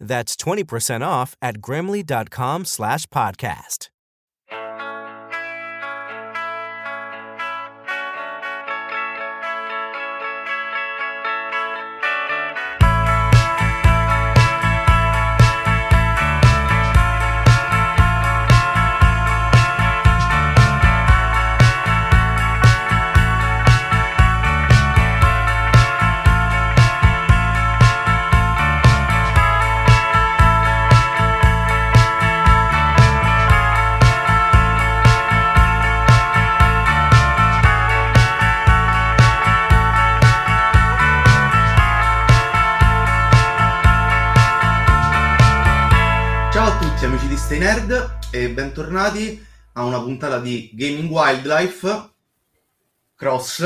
That's 20% off at grammarly.com slash podcast. Nerd e bentornati a una puntata di Gaming Wildlife Cross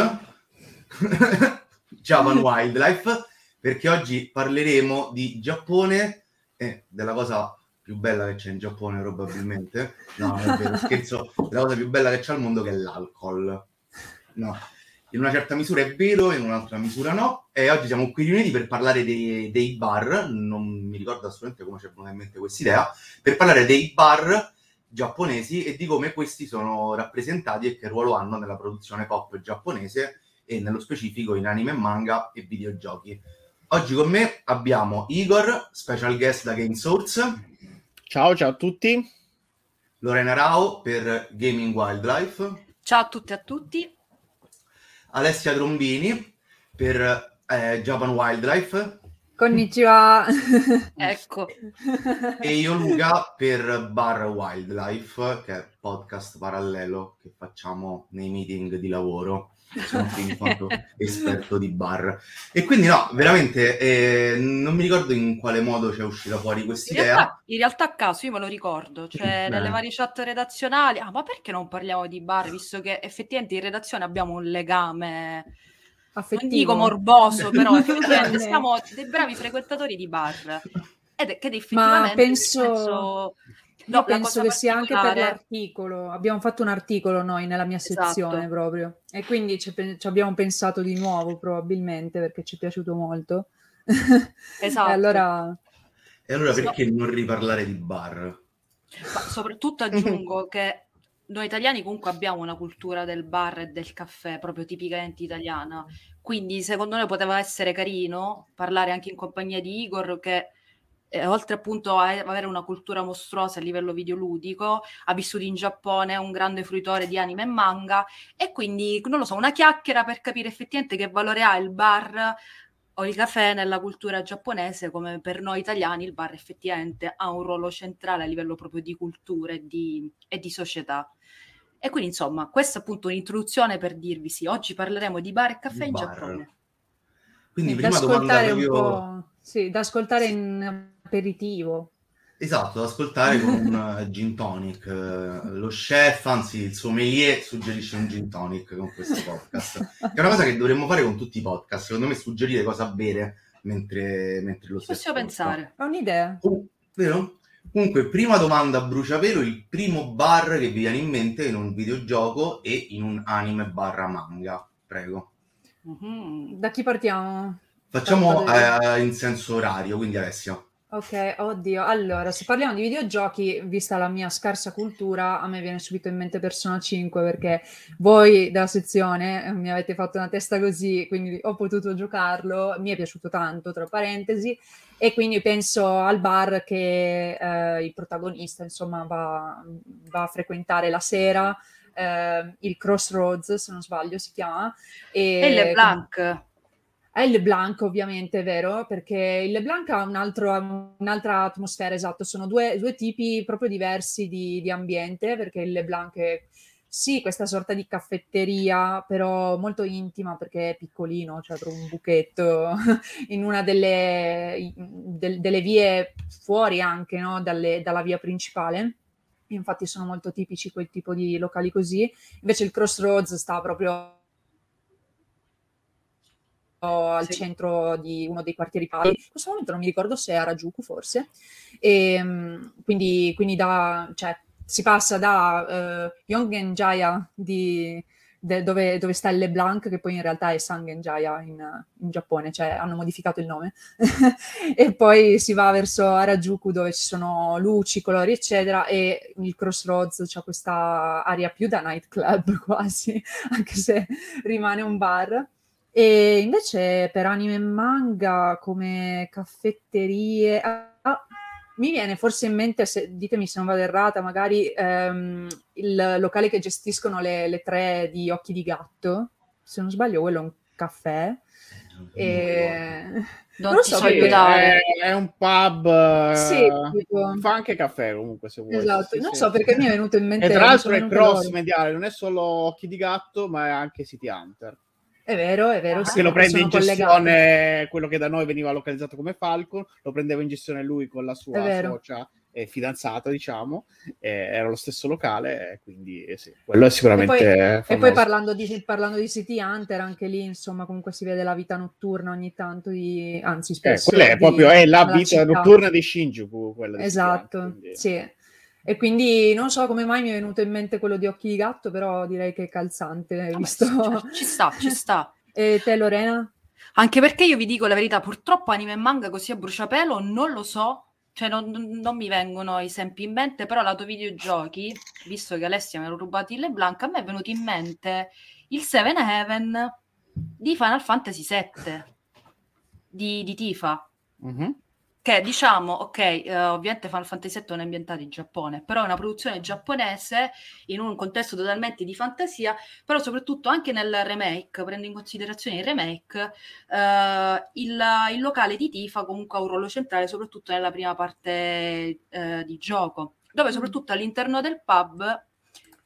Japan Wildlife perché oggi parleremo di Giappone e della cosa più bella che c'è in Giappone probabilmente. No, è vero, scherzo. La cosa più bella che c'è al mondo che è l'alcol. No, in una certa misura è vero, in un'altra misura no. E oggi siamo qui riuniti per parlare dei, dei bar, non mi ricordo assolutamente come ci è venuta in mente questa idea, per parlare dei bar giapponesi e di come questi sono rappresentati e che ruolo hanno nella produzione pop giapponese e nello specifico in anime e manga e videogiochi. Oggi con me abbiamo Igor, special guest da Game Source, Ciao, ciao a tutti. Lorena Rao per Gaming Wildlife, Ciao a tutti e a tutti. Alessia Trombini per eh, Japan Wildlife Konnichiwa. Ecco, e io Luca per Bar Wildlife, che è podcast parallelo che facciamo nei meeting di lavoro. Sono qui in quanto esperto di bar. E quindi no, veramente eh, non mi ricordo in quale modo c'è uscita fuori questa idea. in realtà a caso io me lo ricordo, cioè nelle varie chat redazionali, ah ma perché non parliamo di bar, visto che effettivamente in redazione abbiamo un legame, non Affettivo. dico morboso, però effettivamente siamo dei bravi frequentatori di bar. Ed è che Ma effettivamente penso, senso- io no, penso che sia anche per l'articolo. Abbiamo fatto un articolo noi nella mia Esatto. sezione proprio. E quindi ci, ci abbiamo pensato di nuovo probabilmente perché ci è piaciuto molto. Esatto. E allora E allora perché non riparlare di bar? Ma soprattutto aggiungo che noi italiani comunque abbiamo una cultura del bar e del caffè proprio tipicamente italiana, quindi secondo noi poteva essere carino parlare anche in compagnia di Igor che eh, oltre appunto a avere una cultura mostruosa a livello videoludico, ha vissuto in Giappone, è un grande fruitore di anime e manga e quindi non lo so, una chiacchiera per capire effettivamente che valore ha il bar o il caffè nella cultura giapponese, come per noi italiani il bar effettivamente ha un ruolo centrale a livello proprio di cultura e di, e di società. E quindi insomma, questa è appunto un'introduzione per dirvi sì, oggi parleremo di bar e caffè Di in bar. Giappone. Quindi da prima domanda ascoltare un proprio... sì, da ascoltare in aperitivo. Esatto, da ascoltare con un eh, gin tonic. Eh, Lo chef, anzi il sommelier, suggerisce un gin tonic con questo podcast. Che è una cosa che dovremmo fare con tutti i podcast. Secondo me suggerire cosa bere mentre, mentre lo si possiamo ascolta. pensare. È un'idea. Oh, vero? Comunque, prima domanda a bruciapelo, il primo bar che vi viene in mente in un videogioco e in un anime barra manga. Prego. Mhm. Da chi partiamo? Facciamo eh, in senso orario, quindi Alessia. Ok, oddio. Allora, se parliamo di videogiochi, vista la mia scarsa cultura, a me viene subito in mente Persona 5 perché voi della sezione eh, mi avete fatto una testa così, quindi ho potuto giocarlo, mi è piaciuto tanto, tra parentesi, e quindi penso al bar che eh, il protagonista, insomma, va, va, a frequentare la sera, eh, il Crossroads, se non sbaglio si chiama. E, e Le Blanc. È il LeBlanc, ovviamente, vero, perché il LeBlanc ha un altro, un'altra atmosfera, esatto, sono due, due tipi proprio diversi di, di, ambiente, perché il LeBlanc è sì, questa sorta di caffetteria, però molto intima perché è piccolino, cioè proprio un buchetto in una delle, de, delle vie fuori anche no? Dalle, dalla via principale. Infatti sono molto tipici quel tipo di locali così. Invece il Crossroads sta proprio al sì. centro di uno dei quartieri pari. In questo momento non mi ricordo se è Harajuku forse. E, ehm, quindi, quindi da, cioè, si passa da uh, Yongen di, de, dove, dove, sta il LeBlanc, che poi in realtà è Sangenjaya in, in Giappone, cioè hanno modificato il nome, e poi si va verso Harajuku dove ci sono luci, colori, eccetera, e il Crossroads c'è questa area più da nightclub quasi, anche se rimane un bar. E invece per anime e manga come caffetterie... Ah, mi viene forse in mente, se, ditemi se non vado errata, magari ehm, il locale che gestiscono le, le, tre di Occhi di Gatto. Se non sbaglio, quello è un caffè. E... Non, non ti so aiutare. È, è, un pub. Sì, tipo... Fa anche caffè comunque se vuoi. Esatto, sì, non sì. so perché mi è venuto in mente. E tra l'altro è cross mediale, non è solo Occhi di Gatto, ma è anche City Hunter. È vero, è vero. Ah, che lo prende in gestione collegati. quello che da noi veniva localizzato come Falcon, lo prendeva in gestione lui con la sua socia e fidanzata, diciamo, e era lo stesso locale, quindi eh, sì, quello è sicuramente. E poi, e poi parlando, di, parlando, di, City Hunter, anche lì, insomma, comunque si vede la vita notturna ogni tanto, di, anzi, eh, spesso. Eh, quella è proprio è la vita città. notturna di Shinjuku, quella di Esatto, Hunter, quindi... sì. E quindi non so come mai mi è venuto in mente quello di Occhi di Gatto, però direi che è calzante. Hai visto? Cioè, ci sta, ci sta. e te Lorena? Anche perché io vi dico la verità, purtroppo anime e manga così a bruciapelo non lo so, cioè non, non mi vengono esempi in mente, però lato videogiochi, visto che Alessia me l'ha rubato il LeBlanc, a me è venuto in mente il Seven Heaven di Final Fantasy VII di, di Tifa. Mm-hmm che diciamo, ok, eh, ovviamente Final Fantasy VII non è ambientato in Giappone, però è una produzione giapponese in un contesto totalmente di fantasia, però soprattutto anche nel remake, prendo in considerazione il remake, eh, il, il, locale di Tifa comunque ha un ruolo centrale, soprattutto nella prima parte eh, di gioco, dove mm. soprattutto all'interno del pub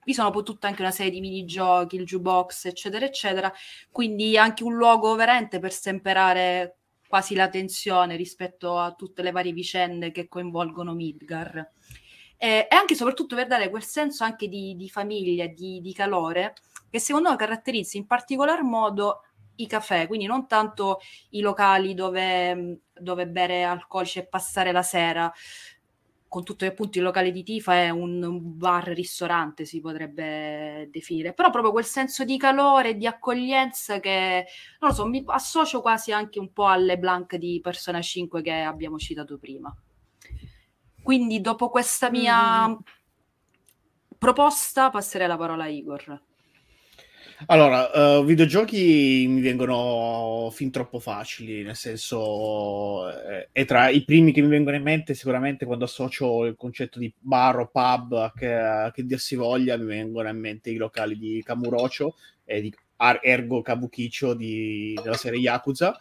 vi sono poi tutta anche una serie di minigiochi, il jukebox, eccetera, eccetera, quindi anche un luogo veramente per semperare quasi la tensione rispetto a tutte le varie vicende che coinvolgono Midgar. Eh, e anche e soprattutto per dare quel senso anche di, di famiglia, di, di, calore, che secondo me caratterizza in particolar modo i caffè, quindi non tanto i locali dove, dove bere alcolici e passare la sera, con tutto che appunto il locale di Tifa è un bar-ristorante, si potrebbe definire, però proprio quel senso di calore, di accoglienza che, non lo so, mi associo quasi anche un po' alle Blanc di Persona 5 che abbiamo citato prima. Quindi dopo questa mia mm. proposta passerei la parola a Igor. Allora, uh, videogiochi mi vengono fin troppo facili, nel senso, eh, è tra i primi che mi vengono in mente sicuramente quando associo il concetto di bar o pub, che, che dir si voglia, mi vengono in mente i locali di Kamurocho e di Ergo Kabukicho di, della serie Yakuza,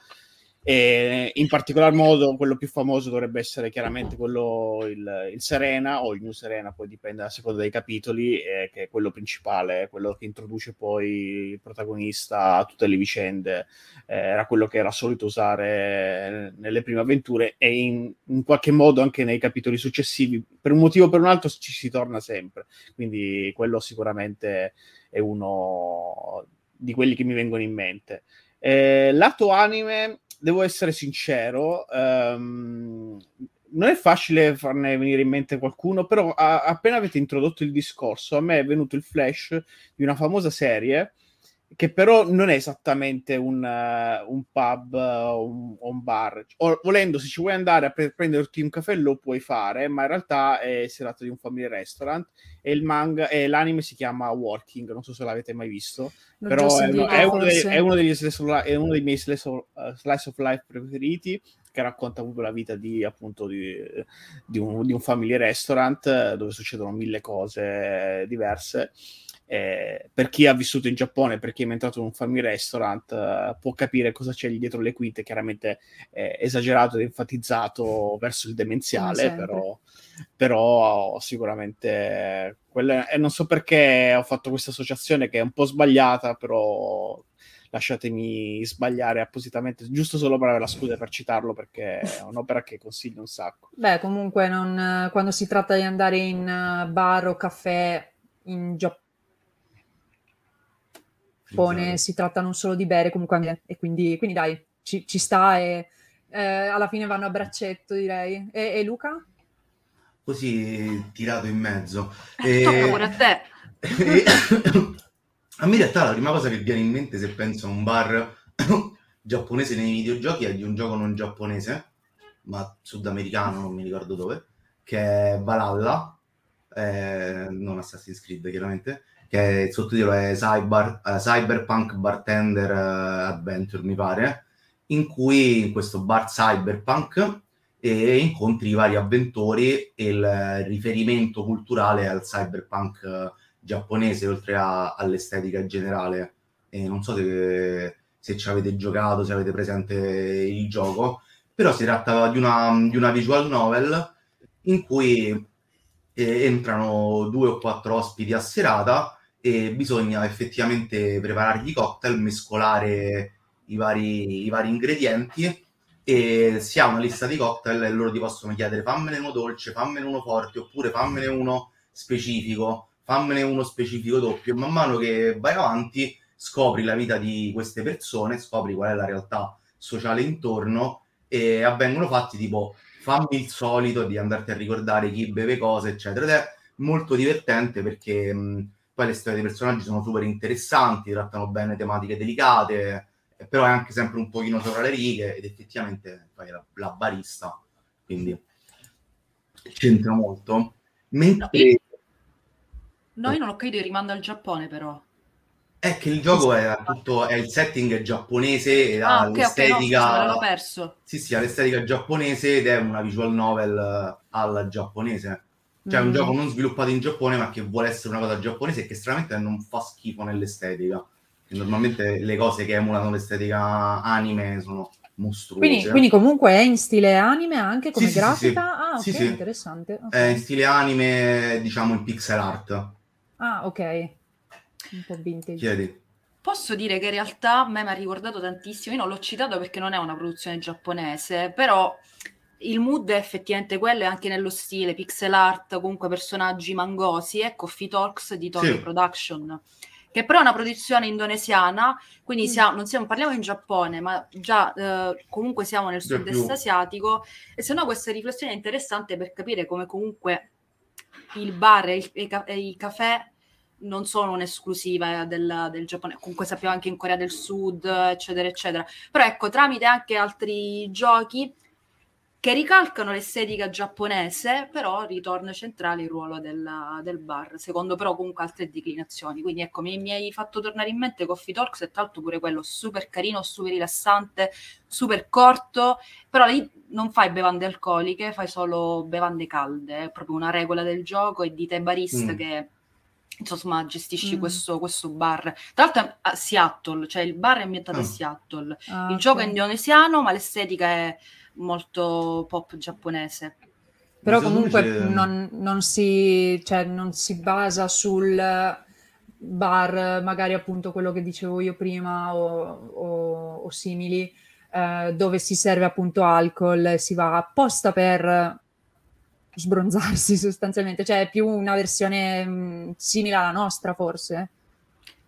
e in particolar modo quello più famoso dovrebbe essere chiaramente quello il, il Serena o il New Serena, poi dipende a seconda dei capitoli, eh, che è quello principale, quello che introduce poi il protagonista a tutte le vicende, eh, era quello che era solito usare nelle prime avventure e in, in, qualche modo anche nei capitoli successivi, per un motivo o per un altro ci si torna sempre, quindi quello sicuramente è uno di quelli che mi vengono in mente. Eh, lato anime devo essere sincero, um, non è facile farne venire in mente qualcuno, però a, appena avete introdotto il discorso, a me è venuto il flash di una famosa serie che però non è esattamente un, uh, un pub o un, un, bar. O, volendo, se ci vuoi andare a pre- prenderti un caffè, lo puoi fare, ma in realtà è, si tratta di un family restaurant e il manga e l'anime si chiama Working. Non so se l'avete mai visto, non però è, è, uno dei, è, uno degli, è, uno dei, miei slice of, uh, slice of life preferiti che racconta proprio la vita di appunto di, di, un, di un family restaurant dove succedono mille cose diverse eh, per chi ha vissuto in Giappone, per chi è entrato in un family restaurant, eh, può capire cosa c'è lì dietro le quinte, chiaramente eh, esagerato ed enfatizzato verso il demenziale, però, però, sicuramente quelle, e non so perché ho fatto questa associazione che è un po' sbagliata, però lasciatemi sbagliare appositamente, giusto solo per avere la scusa per citarlo, perché è un'opera che consiglio un sacco. Beh, comunque non, quando si tratta di andare in bar o caffè in Giappone Pone, si tratta non solo di bere, comunque e quindi, quindi dai, ci, ci sta e eh, alla fine vanno a braccetto, direi. E, e Luca? Così tirato in mezzo. Eh, e... pure a te. E... a me in realtà la prima cosa che viene in mente se penso a un bar giapponese nei videogiochi è di un gioco non giapponese, ma sudamericano, non mi ricordo dove, che è Valhalla, eh, non Assassin's Creed chiaramente, che il sottotitolo è Cyber, uh, Cyberpunk Bartender uh, Adventure, mi pare, in cui in questo bar cyberpunk e incontri i vari avventori e il riferimento culturale al cyberpunk uh, giapponese, oltre a, all'estetica generale. E non so se, se ci avete giocato, se avete presente il gioco, però si tratta di una, di una visual novel in cui eh, entrano due o quattro ospiti a serata e bisogna effettivamente preparare i cocktail, mescolare i vari, i vari ingredienti e si ha una lista di cocktail e loro ti possono chiedere fammene uno dolce, fammene uno forte oppure fammene uno specifico, fammene uno specifico doppio. Man mano che vai avanti scopri la vita di queste persone, scopri qual è la realtà sociale intorno e avvengono fatti tipo fammi il solito di andarti a ricordare chi beve cosa, eccetera. Ed è molto divertente perché mh, poi le storie dei personaggi sono super interessanti, trattano bene tematiche delicate, però è anche sempre un pochino sopra le righe ed effettivamente fai la, la barista, quindi c'entra molto. Mentre... No, io non ho capito il rimando al Giappone però. È che il gioco è tutto, è il setting giapponese e ha ah, okay, l'estetica... Okay, no, perso. Sì, sì, ha l'estetica giapponese ed è una visual novel al giapponese cioè, mm. un gioco non sviluppato in Giappone, ma che vuole essere una cosa giapponese e che stranamente non fa schifo nell'estetica. Normalmente le cose che emulano l'estetica anime sono mostruose. Quindi, quindi comunque è in stile anime anche come sì, grafica? Sì, sì. Ah, ok, interessante. Okay. È in stile anime, diciamo, in pixel art. Ah, ok. Un po' vintage. Chiedi. Posso dire che in realtà a me mi ha ricordato tantissimo, io non l'ho citato perché non è una produzione giapponese, però il mood è effettivamente quello, e anche nello stile, pixel art, comunque personaggi mangosi, e Coffee Talks di Tokyo sì. Production, che però è una produzione indonesiana, quindi mm. siamo, non siamo, parliamo in Giappone, ma già eh, comunque siamo nel sud-est asiatico, e se no questa riflessione è interessante per capire come comunque il bar e, il, e, e i caffè non sono un'esclusiva del, del, Giappone, comunque sappiamo anche in Corea del Sud, eccetera, eccetera. Però ecco, tramite anche altri giochi che ricalcano l'estetica giapponese, però ritorna centrale il ruolo del, del, bar, secondo però comunque altre declinazioni. Quindi ecco, mi, mi, hai fatto tornare in mente Coffee Talks e tra l'altro pure quello super carino, super rilassante, super corto, però lì non fai bevande alcoliche, fai solo bevande calde, è proprio una regola del gioco e di te barista mm. che insomma gestisci mm. questo, questo, bar tra l'altro a Seattle cioè il bar è ambientato oh. a mm. Seattle ah, il gioco è indonesiano ma l'estetica è molto pop giapponese. Però comunque non, non, si, cioè, non si basa sul bar, magari appunto quello che dicevo io prima o, o, o simili, eh, dove si serve appunto alcol e si va apposta per sbronzarsi sostanzialmente, cioè è più una versione mh, mm, simile alla nostra forse.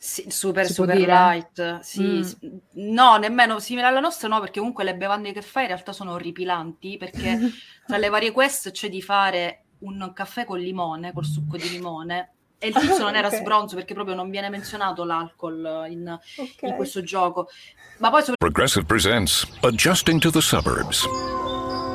Sì, super, si super light. Sì. Mm. No, nemmeno simile alla nostra, no, perché comunque le bevande che fai in realtà sono orripilanti, perché tra le varie quest c'è di fare un caffè con limone, col succo di limone, E il tizio non era Ok. sbronzo perché proprio non viene menzionato l'alcol in, Ok. in questo gioco. Ma poi Progressive presents Adjusting to the Suburbs.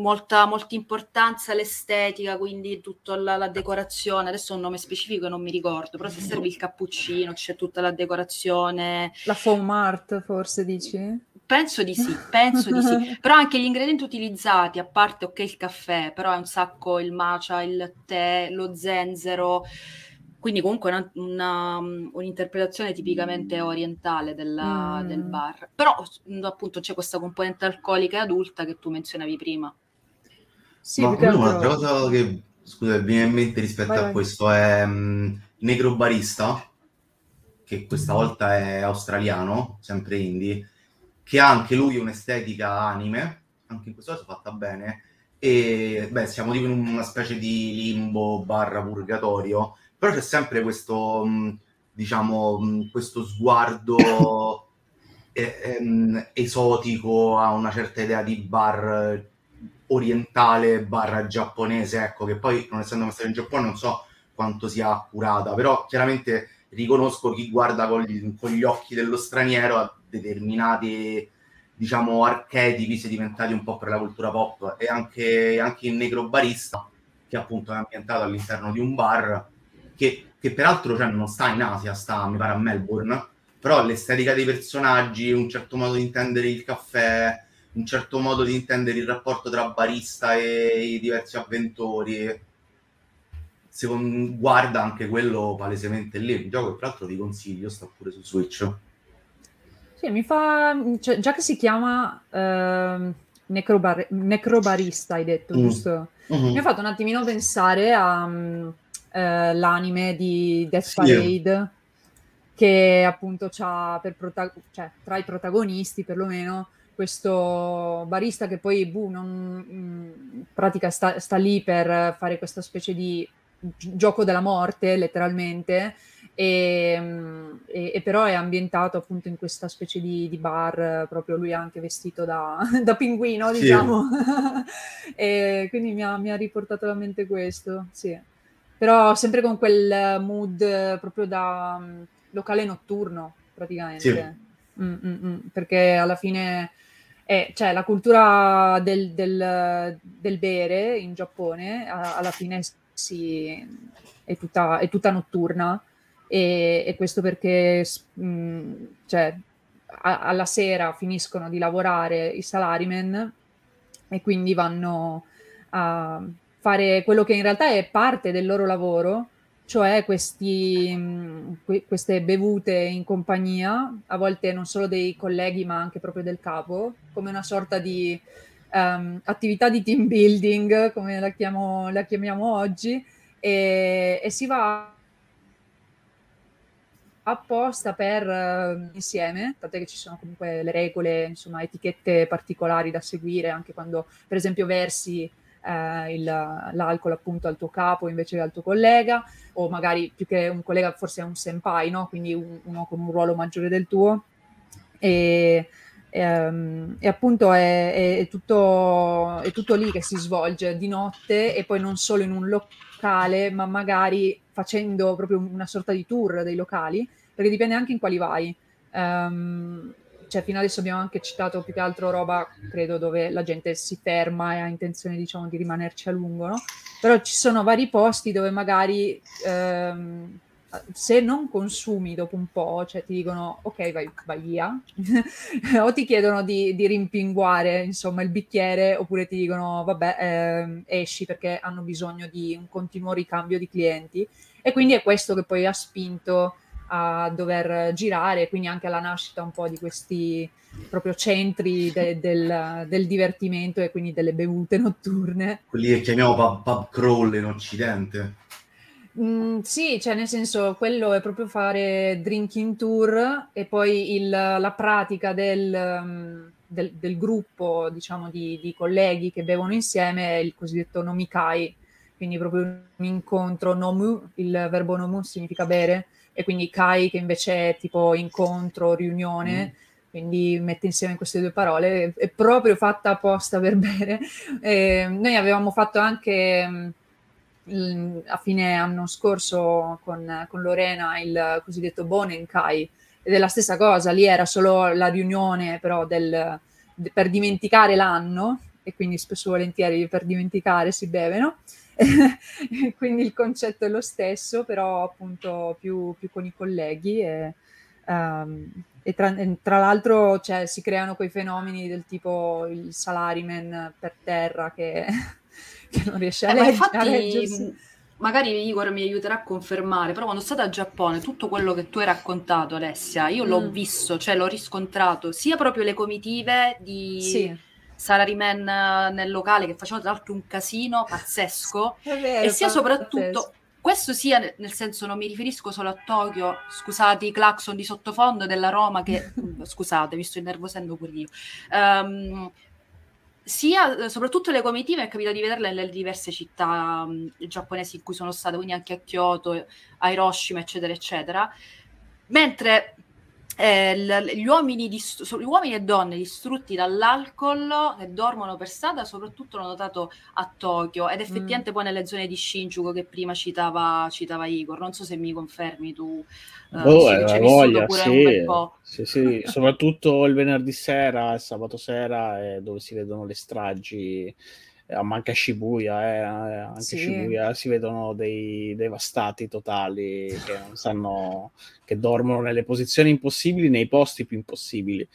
molta, molta importanza l'estetica, quindi tutta la, la decorazione. Adesso un nome specifico non mi ricordo, però se serve il cappuccino c'è tutta la decorazione. La foam art, forse dici? Penso di sì, penso di sì. Però anche gli ingredienti utilizzati, a parte ok il caffè, però è un sacco il matcha, il tè, lo zenzero. Quindi comunque una- una- un'interpretazione tipicamente orientale della- Mm. del bar. Però appunto c'è questa componente alcolica e adulta che tu menzionavi prima. Sì, Ma altro- un'altra cosa che scusa, mi viene in mente rispetto Vai, a vai. questo è mm, Negro Barista, che questa volta è australiano, sempre indie, che ha anche lui un'estetica anime, anche in questo caso fatta bene, e beh, siamo tipo in una specie di limbo barra purgatorio, però c'è sempre questo, mm, diciamo, mm, questo sguardo eh, ehm, esotico a una certa idea di bar orientale barra giapponese, ecco, che poi non essendo mai stato in Giappone non so quanto sia accurata, però chiaramente riconosco chi guarda con gli, con gli occhi dello straniero a determinati diciamo archetipi diventati un po' per la cultura pop e anche, anche il negro barista che appunto è ambientato all'interno di un bar che, che peraltro cioè, non sta in Asia, sta mi pare a Melbourne però l'estetica dei personaggi, un certo modo di intendere il caffè, un certo modo di intendere il rapporto tra barista e i diversi avventori. Secondo, guarda anche quello palesemente lì. Un gioco che tra l'altro vi consiglio, sta pure su Switch. Sì, mi fa... cioè, già che si chiama ehm, necrobar- necrobarista, hai detto, Mm. giusto? Mhm. Mi ha fatto un attimino pensare all'anime di Death Sì. Parade, che appunto c'ha per prota- cioè, tra i protagonisti perlomeno questo barista che poi boh, non, mm, in pratica sta, sta lì per fare questa specie di gi- gioco della morte, letteralmente, e, mm, e- e però è ambientato appunto in questa specie di, di bar, proprio lui anche vestito da, da pinguino, Sì. diciamo. e quindi mi ha, mi ha riportato alla mente questo, sì. Però sempre con quel mood proprio da mm, locale notturno, praticamente. Mm, mm, mm, perché alla fine è, cioè, la cultura del, del- del bere in Giappone a- alla fine si, è, tutta, è tutta notturna. E, e questo perché cioè, a- alla sera finiscono di lavorare i salarymen e quindi vanno a fare quello che in realtà è parte del loro lavoro, cioè questi, que- queste bevute in compagnia, a volte non solo dei colleghi ma anche proprio del capo, come una sorta di ehm, attività di team building, come la, chiamo- la chiamiamo oggi, e, e si va apposta per eh, insieme, tant'è che ci sono comunque le regole, insomma, etichette particolari da seguire anche quando, per esempio, versi eh, il- l'alcol appunto al tuo capo invece che al tuo collega, o magari più che un collega forse è un senpai, no? Quindi un- uno con un ruolo maggiore del tuo. E, ehm, e appunto è, è- è tutto, è tutto lì che si svolge di notte e poi non solo in un locale, ma magari facendo proprio una sorta di tour dei locali, perché dipende anche in quali vai. Ehm, cioè, fino adesso abbiamo anche citato più che altro roba, credo, dove la gente si ferma e ha intenzione, diciamo, di rimanerci a lungo, no? Però ci sono vari posti dove magari ehm, se non consumi dopo un po', cioè ti dicono ok, vai, vai via, o ti chiedono di, di rimpinguare insomma il bicchiere, oppure ti dicono vabbè, ehm, esci perché hanno bisogno di un continuo ricambio di clienti. E quindi è questo che poi ha spinto a dover girare, quindi anche alla nascita un po' di questi proprio centri de- del, del divertimento e quindi delle bevute notturne. Quelli che chiamiamo pub, pub crawl in Occidente. Mm, sì, cioè nel senso, quello è proprio fare drinking tour e poi il, la pratica del, mm, del, del gruppo, diciamo, di, di, colleghi che bevono insieme è il cosiddetto nomikai, quindi proprio un incontro nomu, il verbo nomu significa bere, e quindi kai che invece è tipo incontro, riunione. Mm quindi mette insieme queste due parole, è proprio fatta apposta per bere. E noi avevamo fatto anche mm, a fine anno scorso con, con Lorena il cosiddetto Bonenkai ed è la stessa cosa, lì era solo la riunione però del, de, per dimenticare l'anno e quindi spesso volentieri per dimenticare si beve, no? quindi il concetto è lo stesso, però appunto più, più con i colleghi e, um, e tra, tra, l'altro cioè, si creano quei fenomeni del tipo il salaryman per terra che, che non riesce a, eh, legge, infatti, a leggersi. Magari Igor mi aiuterà a confermare, però quando sono stata a Giappone, tutto quello che tu hai raccontato, Alessia, io mm. l'ho visto, cioè l'ho riscontrato, sia proprio le comitive di sì. Salaryman nel locale che facevano tra l'altro un casino pazzesco, vero, e sia soprattutto... Pazzesco questo sia nel senso non mi riferisco solo a Tokyo, scusate i clacson di sottofondo della Roma che scusate, mi sto innervosendo pure io. Um, sia soprattutto le comitive, è capitato di vederle nelle diverse città um, giapponesi in cui sono stata, quindi anche a Kyoto, a Hiroshima, eccetera, eccetera. Mentre eh, l- gli, uomini dist- gli, uomini e donne distrutti dall'alcol che dormono per strada, soprattutto l'ho notato a Tokyo ed effettivamente mm. poi nelle zone di Shinjuku che prima citava, citava Igor. Non so se mi confermi tu. Uh, oh, eh, voglia, sì, sì, sì. soprattutto il venerdì sera, il sabato sera, eh, dove si vedono le stragi eh, ma anche a Shibuya, eh, eh anche sì. Shibuya si vedono dei devastati totali che non sanno, che dormono nelle posizioni impossibili, nei posti più impossibili.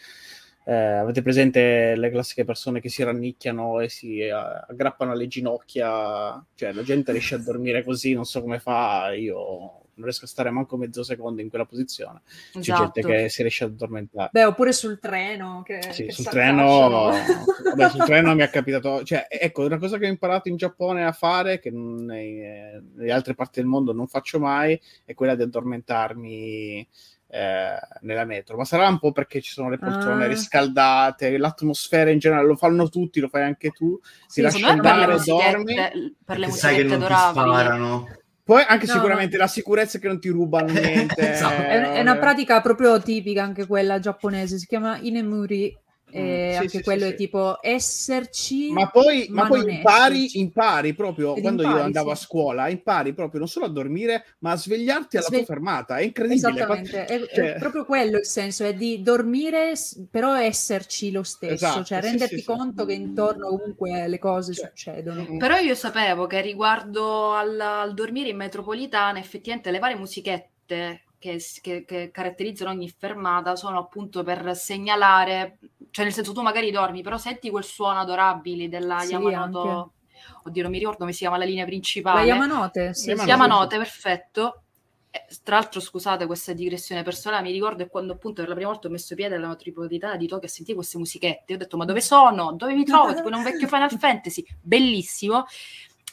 Eh, avete presente le classiche persone che si rannicchiano e si eh, aggrappano alle ginocchia? Cioè, la gente riesce a dormire così, non so come fa, io non riesco a stare manco mezzo secondo in quella posizione. C'è gente esatto. che si riesce ad addormentare. Beh, oppure sul treno. Che, sì, che sul treno, vabbè, sul treno mi è capitato. Cioè, ecco, una cosa che ho imparato in Giappone a fare, che nei, nelle altre parti del mondo non faccio mai, è quella di addormentarmi. Eh, nella metro, ma sarà un po' perché ci sono le poltrone ah. riscaldate, l'atmosfera in generale lo fanno tutti, lo fai anche tu, sì, ti lasci andare, dormi. Per le musichette adorabili. Poi anche no, sicuramente no. la sicurezza che non ti rubano niente. esatto. è, è, una pratica proprio tipica anche quella giapponese, si chiama Inemuri e sì, anche sì, quello sì, è tipo esserci ma poi, ma ma poi impari, impari proprio Ed quando impari, io andavo a scuola impari proprio non solo a dormire ma a svegliarti alla Sve... tua fermata. È incredibile. Esattamente. È, cioè... è, proprio quello il senso è di dormire però esserci lo stesso esatto, cioè renderti conto che intorno comunque le cose cioè. succedono. mm. però io sapevo che riguardo al, al dormire in metropolitana effettivamente le varie musichette che, che, che, caratterizzano ogni fermata sono appunto per segnalare, cioè nel senso tu magari dormi, però senti quel suono adorabile della sì, Yamanote. Anche. Oddio, non mi ricordo come si chiama la linea principale. La Yamanote, sì. Yamanote, Yamanote perfetto. Eh, tra l'altro, scusate questa digressione personale, mi ricordo è quando appunto per la prima volta ho messo piede alla metropolitana di Tokyo a sentire queste musichette. Ho detto, ma dove sono? Dove mi trovo? tipo in un vecchio Final Fantasy, bellissimo.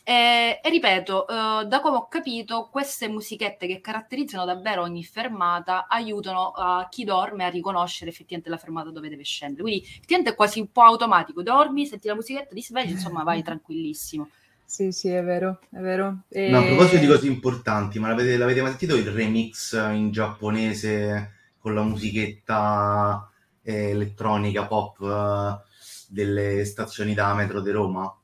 E, e ripeto, uh, da come ho capito, queste musichette che caratterizzano davvero ogni fermata aiutano a chi dorme a riconoscere effettivamente la fermata dove deve scendere. Quindi effettivamente è quasi un po' automatico. Dormi, senti la musichetta, ti svegli, insomma, vai tranquillissimo. Sì, sì, è vero, è vero. E... No, a proposito di cose importanti, ma l'avete, l'avete mai sentito il remix in giapponese con la musichetta eh, elettronica pop eh, delle stazioni da metro di Roma?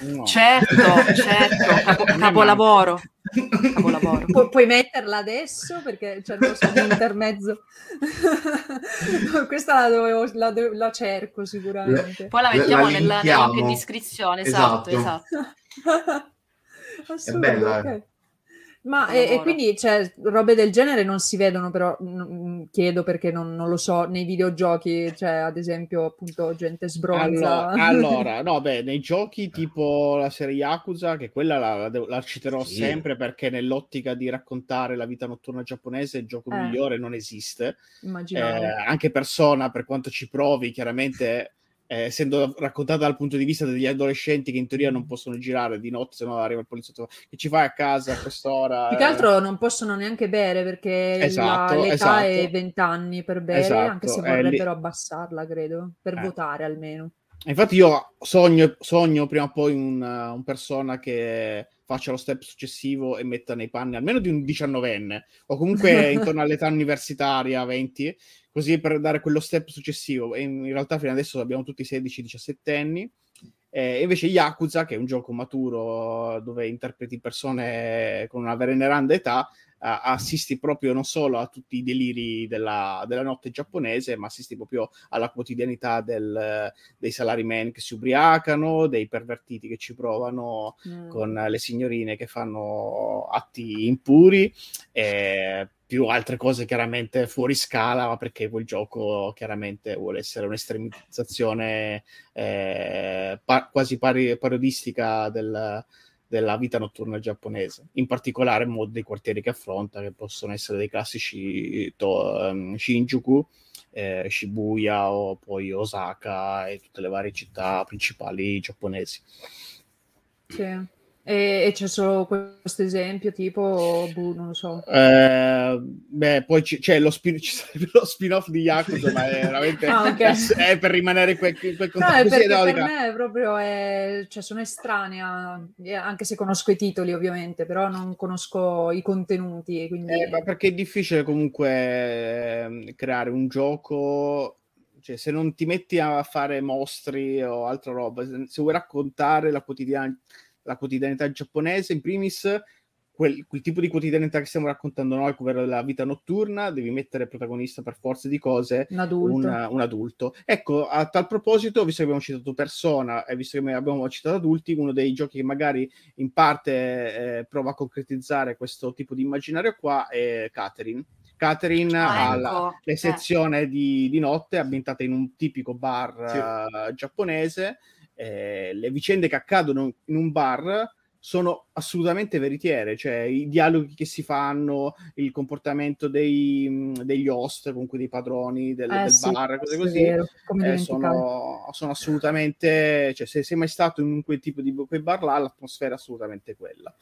No. Certo, certo, capo, capolavoro. capolavoro. Pu- puoi metterla adesso perché c'è il nostro intermezzo. Questa la, dovevo, la, la, cerco sicuramente. Poi la mettiamo la nella, nella descrizione. Esatto, esatto. esatto. È bella. Okay. Ma e, e, quindi cioè, robe del genere non si vedono, però n- chiedo perché non, non, lo so, nei videogiochi, cioè ad esempio appunto gente sbronza. Allora, allora no, beh, nei giochi tipo la serie Yakuza, che quella la, la, la citerò sì. sempre perché nell'ottica di raccontare la vita notturna giapponese il gioco eh. migliore non esiste. Eh, anche Persona, per quanto ci provi, chiaramente eh, essendo raccontata dal punto di vista degli adolescenti che in teoria non possono girare di notte, se no arriva il poliziotto che ci fai a casa a quest'ora. Più che altro non possono neanche bere perché Esatto, la- l'età esatto. è 20 anni per bere, Esatto, anche se eh, vorrebbero abbassarla, credo, per Eh. votare almeno. Infatti io sogno, sogno prima o poi un, uh, un persona che faccia lo step successivo e metta nei panni almeno di un diciannovenne o comunque intorno all'età universitaria 20, così per dare quello step successivo. E in, realtà fino adesso abbiamo tutti 16-17 anni. E invece Yakuza, che è un gioco maturo dove interpreti persone con una veneranda età, eh, assisti proprio non solo a tutti i deliri della, della notte giapponese, ma assisti proprio alla quotidianità del, dei salaryman che si ubriacano, dei pervertiti che ci provano Mm. con le signorine che fanno atti impuri, e più altre cose chiaramente fuori scala, ma perché quel gioco chiaramente vuole essere un'estremizzazione eh, pa- quasi pari- parodistica del- della vita notturna giapponese, in particolare mod dei quartieri che affronta, che possono essere dei classici to- ehm, Shinjuku, eh, Shibuya o poi Osaka e tutte le varie città principali giapponesi. Sì. E, e c'è solo questo esempio, tipo, boh, non lo so. Eh, beh, poi ci- c'è lo, spin- lo spin-off di Yakuza, ma è veramente Ah, ok. è, è per rimanere quel, quel è contesto. No, per me proprio è, cioè sono estranea, anche se conosco i titoli ovviamente, però non conosco i contenuti, quindi... Eh, ma perché è difficile comunque ehm, creare un gioco, cioè se non ti metti a fare mostri o altra roba, se, se vuoi raccontare la, quotidian- la quotidianità giapponese, in primis quel, quel tipo di quotidianità che stiamo raccontando noi, quello della vita notturna, devi mettere protagonista per forza di cose un adulto. un, un adulto. Ecco, a tal proposito, visto che abbiamo citato persona e visto che abbiamo citato adulti, uno dei giochi che magari in parte eh, prova a concretizzare questo tipo di immaginario qua è Catherine. Catherine Ah, ha la, ecco. le Eh. sezioni di, di notte ambientate in un tipico bar Sì. eh, giapponese. Eh, le vicende che accadono in un bar sono assolutamente veritiere, cioè i dialoghi che si fanno, il comportamento dei, mh, degli host, comunque dei padroni del, Eh, del sì, bar, cose così, vero, eh, sono, sono assolutamente, cioè se sei mai stato in quel tipo di quei bar là, l'atmosfera è assolutamente quella.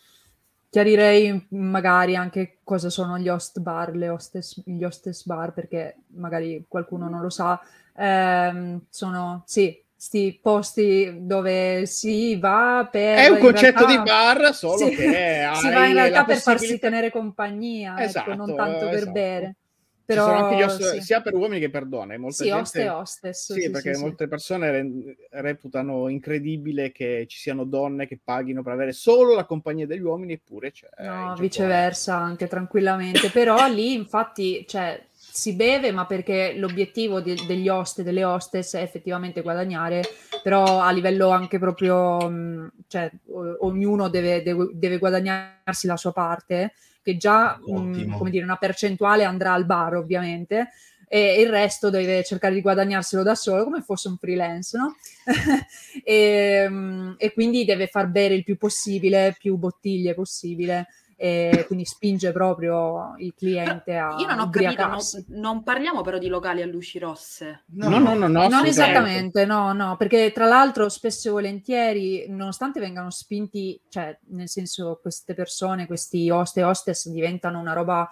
Chiarirei magari anche cosa sono gli host bar, le hostess, gli hostess bar, perché magari qualcuno non lo sa. Ehm, sono, sì, sti posti dove si va per... È un concetto realtà- di bar, solo Sì, che si va in realtà per farsi tenere compagnia, ecco, Esatto, non tanto per esatto. bere. Ci sono Però anche gli host- sì, sia per uomini che per donne. Molta sì, gente... host e hostess. Sì, sì, perché sì, molte persone re- reputano incredibile che ci siano donne che paghino per avere solo la compagnia degli uomini, eppure c'è. No, viceversa, anche tranquillamente. Però lì infatti, cioè, si beve, ma perché l'obiettivo de- degli host e delle hostess è effettivamente guadagnare, però a livello anche proprio, mh, cioè, o- ognuno deve, deve- deve guadagnarsi la sua parte, che già, mh, Ottimo. come dire, una percentuale andrà al bar, ovviamente. E il resto deve cercare di guadagnarselo da solo come fosse un freelance, no? e, mh, e quindi deve far bere il più possibile, più bottiglie possibile, e quindi spinge proprio il cliente a Io non ho capito, non, non parliamo però di locali a luci rosse. No, no, no, no, Non assolutamente. esattamente, no, no, perché tra l'altro spesso e volentieri, nonostante vengano spinti, cioè nel senso queste persone, questi host e hostess diventano una roba,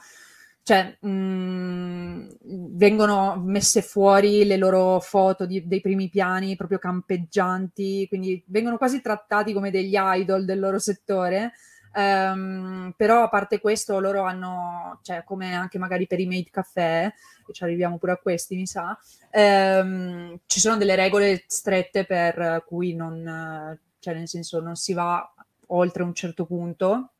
cioè mh, vengono messe fuori le loro foto di- dei primi piani proprio campeggianti, quindi vengono quasi trattati come degli idol del loro settore. Ehm, però a parte questo loro hanno, cioè come anche magari per i maid caffè, e ci arriviamo pure a questi mi sa, ehm, ci sono delle regole strette per cui non, cioè nel senso non si va oltre un certo punto,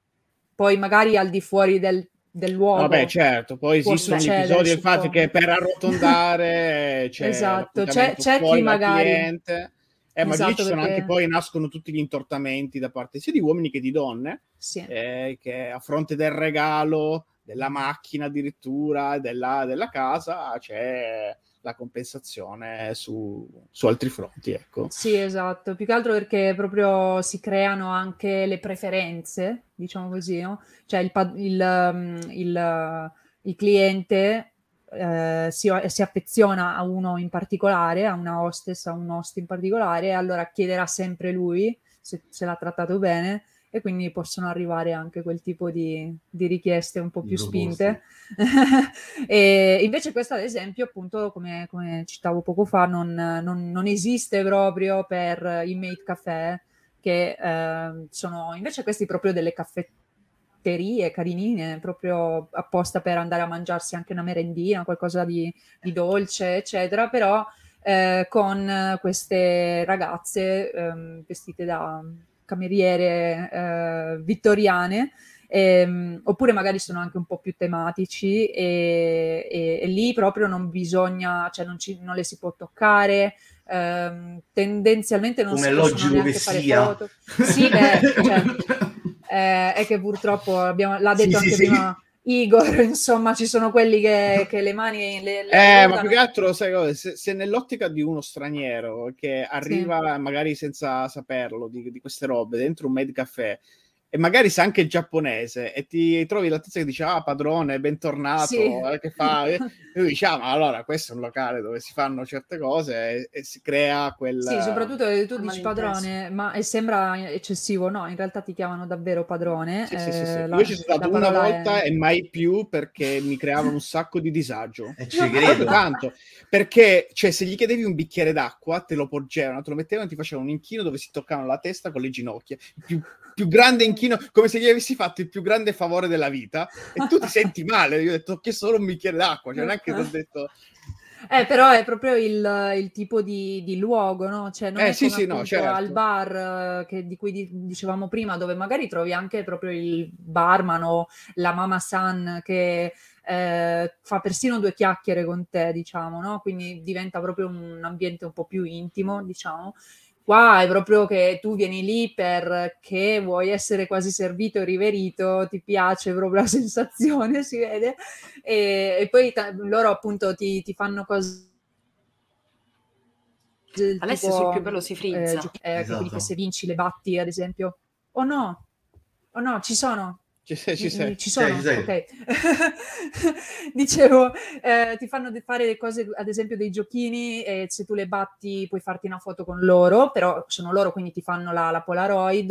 poi magari al di fuori del, del luogo. Vabbè, certo, poi esistono gli episodi infatti che per arrotondare c'è Esatto, c'è- c'è chi magari- cliente. Eh, ma lì Esatto, ci sono perché- anche poi nascono tutti gli intortamenti da parte sia di uomini che di donne, Sì. eh, che a fronte del regalo, della macchina addirittura, della, della casa, c'è la compensazione su, su altri fronti, ecco. Sì, esatto, più che altro perché proprio si creano anche le preferenze, diciamo così, no? Cioè il, il, um, il, il cliente eh, si, si, affeziona a uno in particolare, a una hostess, a un host in particolare, allora chiederà sempre lui se, se l'ha trattato bene e quindi possono arrivare anche quel tipo di, di richieste un po' più spinte. e invece questa, ad esempio, appunto, come, come citavo poco fa, non, non, non, esiste proprio per i made caffè, che eh, sono invece questi proprio delle caffetterie carinine, proprio apposta per andare a mangiarsi anche una merendina, qualcosa di, di dolce, eccetera, però eh, con queste ragazze eh, vestite da cameriere eh, vittoriane, ehm, oppure magari sono anche un po' più tematici e, e, e lì proprio non bisogna, cioè non, ci, non le si può toccare, ehm, tendenzialmente non Come si possono neanche fare sia. foto. Sì, beh, cioè, eh, è che purtroppo abbiamo, l'ha detto Sì, anche sì, sì. prima Igor, insomma, ci sono quelli che, che le mani le, le Eh, ma più che altro, sai? Se, se nell'ottica di uno straniero che arriva magari senza saperlo di, di queste robe dentro un made caffè e magari sa anche il giapponese e ti trovi la tizia che dice ah padrone bentornato Sì. eh, che fa e tu dici ah ma allora questo è un locale dove si fanno certe cose e, e si crea quel Sì, soprattutto che tu quel dici padrone, ma e sembra eccessivo, no, in realtà ti chiamano davvero padrone. Sì, sì, sì, sì. eh, la- Io ci sono stato una parola è- volta e mai più perché mi creava un sacco di disagio. E ci credo. tanto perché cioè, se gli chiedevi un bicchiere d'acqua te lo porgevano, te lo mettevano e ti facevano un inchino dove si toccavano la testa con le ginocchia più, più grande inchino come se gli avessi fatto il più grande favore della vita e tu ti senti male io ho detto chiesto solo un bicchiere d'acqua cioè non è che ti ho detto Eh, però è proprio il, il tipo di, di luogo, no? Cioè, non Eh, è sì, sì, no, certo. al bar eh, che- di cui di- dicevamo prima, dove magari trovi anche proprio il barman o la mamma san che eh, fa persino due chiacchiere con te, diciamo, no? Quindi diventa proprio un ambiente un po' più intimo, diciamo. Qua è proprio che tu vieni lì perché vuoi essere quasi servito e riverito, ti piace proprio la sensazione, si vede, e, e poi ta- loro appunto ti, ti fanno cose. Alessio tipo, sul più bello si eh, frizza. gio- eh, Esatto. che se vinci le batti, ad esempio. Oh no, oh no, ci sono. Ci sei, ci sei. Ci sono, Ci sei, ci ok. Dicevo, eh, ti fanno fare cose, ad esempio dei giochini e se tu le batti puoi farti una foto con loro, però sono loro, quindi ti fanno la, la Polaroid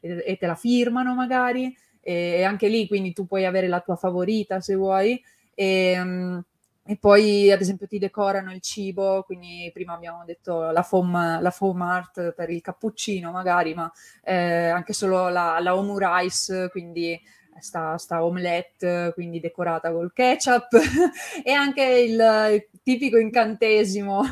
e, e te la firmano magari e, anche lì quindi tu puoi avere la tua favorita se vuoi e, mm, e poi ad esempio ti decorano il cibo, quindi prima abbiamo detto la foam, la foam art per il cappuccino magari, ma eh, anche solo la, la omu rice, quindi sta, sta omelette, quindi decorata col ketchup, e anche il, il tipico incantesimo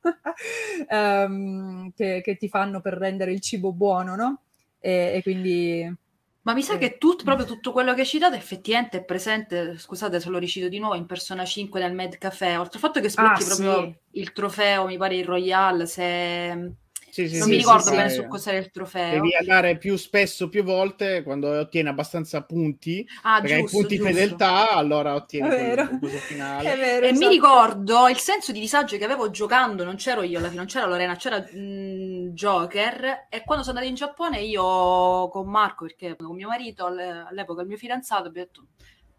ehm, che, che ti fanno per rendere il cibo buono, no? E, e quindi... Ma mi sa che tutto, proprio tutto quello che hai citato effettivamente è presente, scusate se lo ricito di nuovo, in Persona 5 nel Mad Café, oltre al fatto che sblocchi Ah, proprio sì. il trofeo, mi pare il Royal, se... Sì, sì, non sì, mi ricordo sì, bene sì. su cos'era il trofeo. devi andare più spesso più volte quando ottieni abbastanza punti Ah, perché hai giusto, punti giusto. fedeltà allora ottieni quel coso finale È vero, E mi esatto. ricordo il senso di disagio che avevo giocando, non c'ero io alla fine, non c'era Lorena, c'era mm, Joker. E quando sono andata in Giappone, io con Marco, perché con mio marito, all- all'epoca il mio fidanzato, abbiamo detto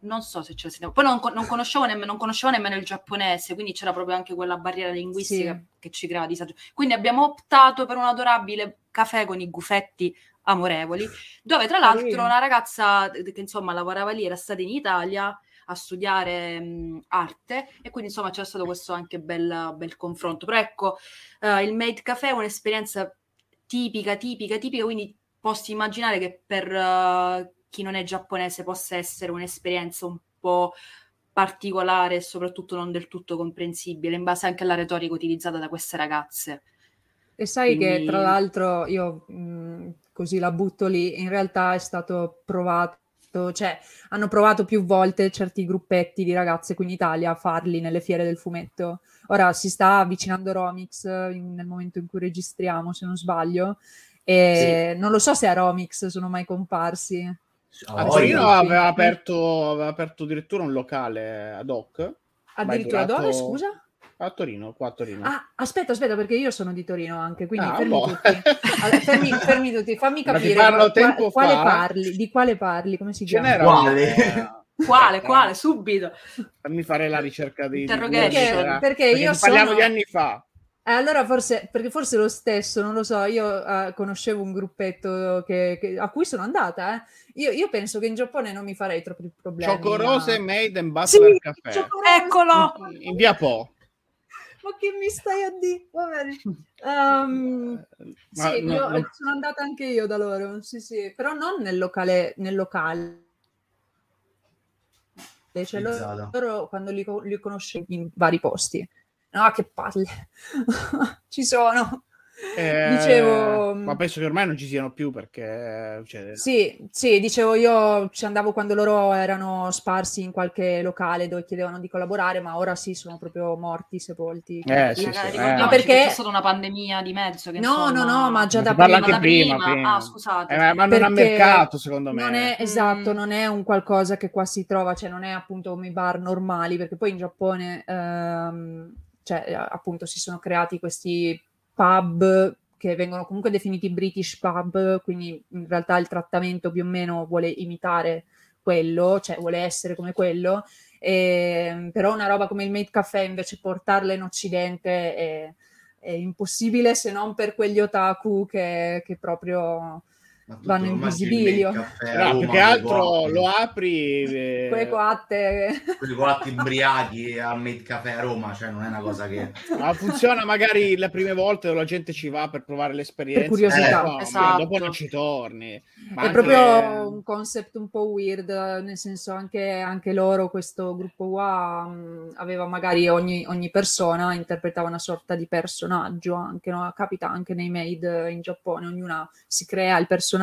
non so se sentiamo. Poi non, non conoscevo nemmeno, non conoscevo nemmeno il giapponese, quindi c'era proprio anche quella barriera linguistica Sì. che ci creava disagio. Quindi abbiamo optato per un adorabile caffè con i gufetti amorevoli, dove tra l'altro una ragazza che insomma lavorava lì era stata in Italia a studiare mh, arte e quindi insomma c'è stato questo anche bel, bel confronto. Però ecco, eh, il Made Café è un'esperienza tipica, tipica, tipica, quindi posso immaginare che per eh, chi non è giapponese possa essere un'esperienza un po' particolare e soprattutto non del tutto comprensibile in base anche alla retorica utilizzata da queste ragazze. E sai che Quindi- tra l'altro io mh, così la butto lì, in realtà è stato provato, cioè hanno provato più volte certi gruppetti di ragazze qui in Italia a farli nelle fiere del fumetto. Ora si sta avvicinando Romix in- nel momento in cui registriamo, se non sbaglio, e non lo so se a Romix sono mai comparsi. A Oh, Torino io- aveva aperto, aveva aperto addirittura un locale ad hoc Addirittura durato- dove, scusa? a Torino qua a Torino Ah, aspetta, aspetta, perché io sono di Torino anche, quindi Ah, fermi boh. tutti. Allora, fermi, fermi tutti, fammi capire parlo qua- tempo quale fa. parli, di quale parli, come si chiama? Quale? un, Quale, quale, subito. Fammi fare la ricerca di... Interrogation. Perché, perché io parliamo sono... di anni fa. Eh, allora forse, perché forse lo stesso, non lo so, io eh, conoscevo un gruppetto che, che- a cui sono andata, eh. Io, io penso che in Giappone non mi farei troppi problemi. Cioccorose ma- Made and Sì, Butler Caffè. Cioccorose- Eccolo! In via Po. Ma che mi stai a dire? Va bene. Ma sì, no- io- non- sono andata anche io da loro, sì, sì, però non nel locale, nel locale. Cioè, loro, loro quando li, li conosci in vari posti. No, che palle. Ci sono. Eh, Dicevo- Ma penso che ormai non ci siano più perché... Cioè, Sì, sì, dicevo io ci andavo quando loro erano sparsi in qualche locale dove chiedevano di collaborare, ma ora sì, sono proprio morti, sepolti. Eh, sì, sì, eh. Ma perché- c'è stata una pandemia di mezzo. Che No, insomma- no, no, ma già Si da parla prima. anche prima, prima. prima. Ah, scusate. Eh, ma non ha Perché mercato, secondo me. Non è esatto, Mm. non è un qualcosa che qua si trova, cioè non è appunto come i bar normali, perché poi in Giappone, ehm, cioè eh, appunto si sono creati questi pub che vengono comunque definiti British pub, quindi in realtà il trattamento più o meno vuole imitare quello, cioè vuole essere come quello, e, però una roba come il Made Café invece portarla in Occidente è, è impossibile se non per quegli otaku che, che proprio vanno in visibilio. No, più che altro lo apri... eh, quelle coatte con i coatti imbriachi al Made Caffè a Roma, cioè non è una cosa che... ma funziona magari le prime volte la gente ci va per provare l'esperienza. Per curiosità. Eh, no, Esatto. Dopo non ci torni. Ma è proprio le- un concept un po' weird, nel senso anche, anche loro, questo gruppo qua, mh, aveva magari ogni, ogni persona interpretava una sorta di personaggio, anche, no? capita anche nei made in Giappone, ognuna si crea il personaggio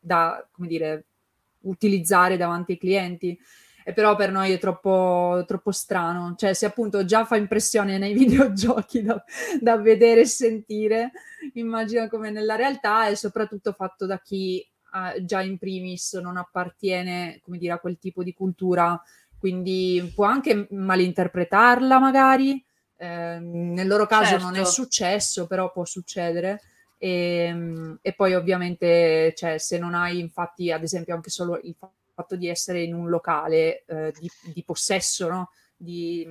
da, come dire, utilizzare davanti ai clienti. E però per noi è troppo, troppo strano, cioè se appunto già fa impressione nei videogiochi da, da vedere e sentire, immagino come nella realtà e soprattutto fatto da chi eh, già in primis non appartiene, come dire, a quel tipo di cultura, quindi può anche malinterpretarla magari. eh, nel loro caso non è Certo. successo, però può succedere. E, e poi ovviamente, cioè, se non hai infatti, ad esempio, anche solo il fatto di essere in un locale eh, di, di possesso, no? Di,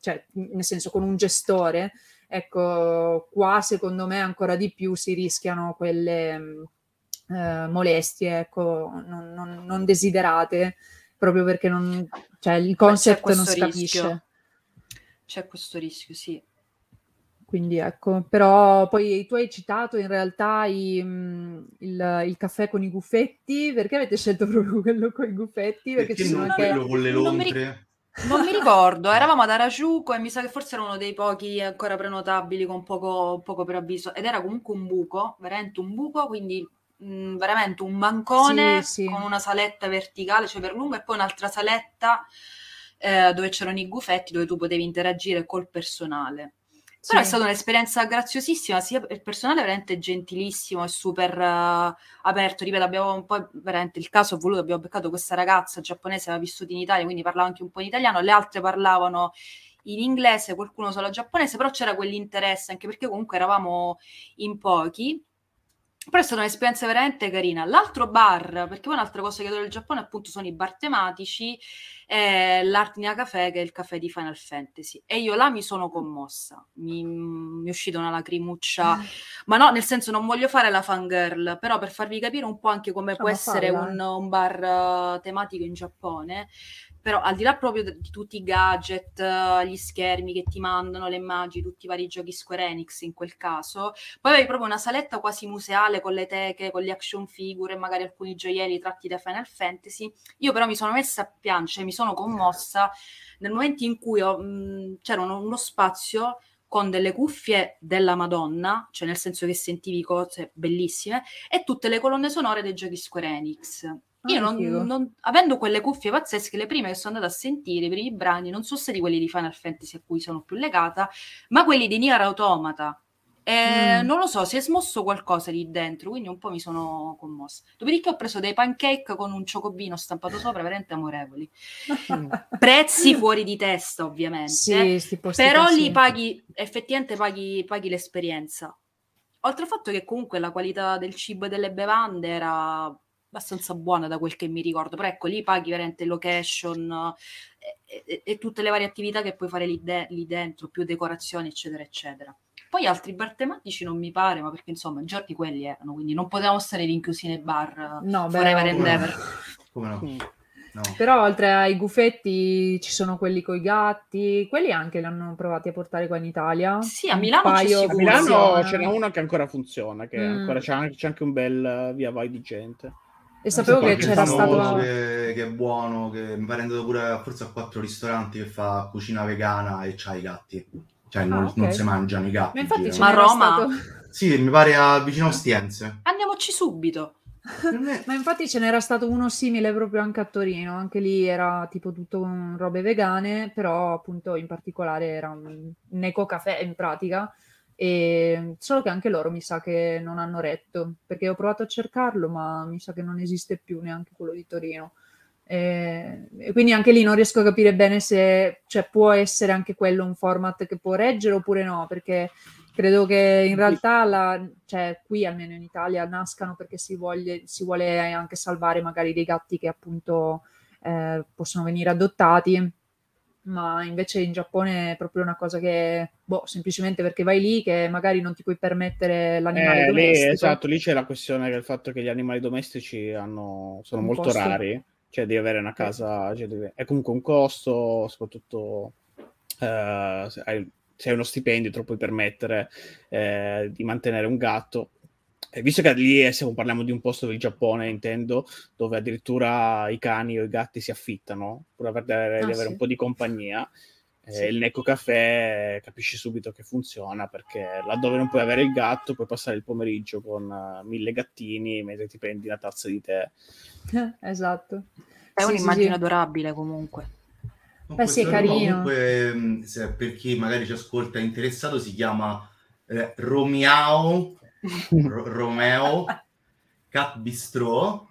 cioè, nel senso con un gestore, ecco, qua secondo me ancora di più si rischiano quelle eh, molestie, ecco, non, non- non desiderate, proprio perché non, cioè, il concept non si capisce. C'è questo rischio, sì. Quindi ecco, però poi tu hai citato in realtà i, mh, il, il caffè con i guffetti, perché avete scelto proprio quello con i guffetti? Perché, Perché ci sono non anche... quello con le Non mi lontre? Non mi ricordo, eravamo ad Harajuku e mi sa che forse era uno dei pochi ancora prenotabili con poco, poco preavviso ed era comunque un buco, veramente un buco, quindi mh, veramente un bancone Sì, sì. con una saletta verticale, cioè per lungo, e poi un'altra saletta eh, dove c'erano i gufetti dove tu potevi interagire col personale. Però è stata un'esperienza graziosissima, sia il personale veramente gentilissimo e super eh, aperto. Ripeto, abbiamo un po' veramente il caso voluto, abbiamo beccato questa ragazza giapponese, aveva vissuto in Italia, quindi parlava anche un po' in italiano, le altre parlavano in inglese, qualcuno solo giapponese, però c'era quell'interesse, anche perché comunque eravamo in pochi. Però è stata un'esperienza veramente carina. L'altro bar, perché poi un'altra cosa che adoro del Giappone appunto sono i bar tematici, è l'Artnia Café, che è il caffè di Final Fantasy. E io là mi sono commossa, mi, mi è uscita una lacrimuccia, ma no, nel senso non voglio fare la fangirl, però per farvi capire un po' anche come Ah, può essere un, un bar eh, tematico in Giappone, però al di là proprio di tutti i gadget, gli schermi che ti mandano, le immagini, tutti i vari giochi Square Enix in quel caso, poi avevi proprio una saletta quasi museale con le teche, con le action figure e magari alcuni gioielli tratti da Final Fantasy. Io però mi sono messa a piangere, mi sono commossa nel momento in cui ho, mh, c'era uno, uno spazio con delle cuffie della Madonna, cioè nel senso che sentivi cose bellissime, e tutte le colonne sonore dei giochi Square Enix. Io Ah, non, non- avendo quelle cuffie pazzesche, le prime che sono andata a sentire, i primi brani, non sono stati quelli di Final Fantasy a cui sono più legata, ma quelli di Nier Automata. E Mm. Non lo so, si è smosso qualcosa lì dentro, quindi un po' mi sono commossa. Dopodiché ho preso dei pancake con un ciocobino stampato sopra, veramente amorevoli. Prezzi fuori di testa, ovviamente. Sì, posti Però lì paghi, effettivamente paghi, paghi l'esperienza. Oltre al fatto che comunque la qualità del cibo e delle bevande era abbastanza buona da quel che mi ricordo, però ecco lì paghi veramente location e, e, e tutte le varie attività che puoi fare lì, de- lì, dentro, più decorazioni eccetera eccetera. Poi altri bar tematici non mi pare, ma perché insomma giorni quelli erano, quindi non potevamo stare rinchiusi nei bar no, forever beh, and ever. Come no? Mm. No. Però oltre ai gufetti ci sono quelli con i gatti, quelli anche li hanno provati a portare qua in Italia. Sì, a Milano A Milano ce n'è una che ancora funziona, che Mm. ancora c'è, anche, c'è anche un bel eh, via vai di gente. E sapevo che c'era stato... che, che è buono, che mi pare andato pure forse a quattro ristoranti che fa cucina vegana e c'ha i gatti. Cioè non, Ah, ok. non si mangiano i gatti. Ma infatti. Ma n'era Roma? stato... Sì, mi pare a vicino a Ostiense. Andiamoci subito. Ma infatti ce n'era stato uno simile proprio anche a Torino, anche lì era tipo tutto con robe vegane, però appunto in particolare era un, un eco caffè in pratica, e solo che anche loro mi sa che non hanno retto, perché ho provato a cercarlo, ma mi sa che non esiste più neanche quello di Torino. E, e quindi anche lì non riesco a capire bene se cioè, può essere anche quello un format che può reggere oppure no, perché credo che in realtà la- cioè, qui almeno in Italia nascano perché si, voglie- si vuole anche salvare magari dei gatti che appunto eh, possono venire adottati, ma invece in Giappone è proprio una cosa che, boh, semplicemente perché vai lì che magari non ti puoi permettere l'animale Eh, lì, domestico. esatto, lì c'è la questione del fatto che gli animali domestici hanno- sono Un molto costo. rari, cioè di avere una casa, cioè, devi- è comunque un costo, soprattutto eh, se, hai, se hai uno stipendio te lo puoi permettere eh, di mantenere un gatto. E visto che lì eh, stiamo, parliamo di un posto del Giappone, intendo, dove addirittura i cani o i gatti si affittano per avere, Ah, di avere sì. un po' di compagnia. Eh, Sì. il Necco Caffè capisci subito che funziona perché laddove non puoi avere il gatto puoi passare il pomeriggio con eh, mille gattini mentre ti prendi una tazza di tè. Esatto. È Sì, sì, un'immagine sì. adorabile comunque. Beh, sì, è carino. Comunque, se per chi magari ci ascolta è interessato, si chiama eh, Romiao, Ro- Romeo Cat Bistro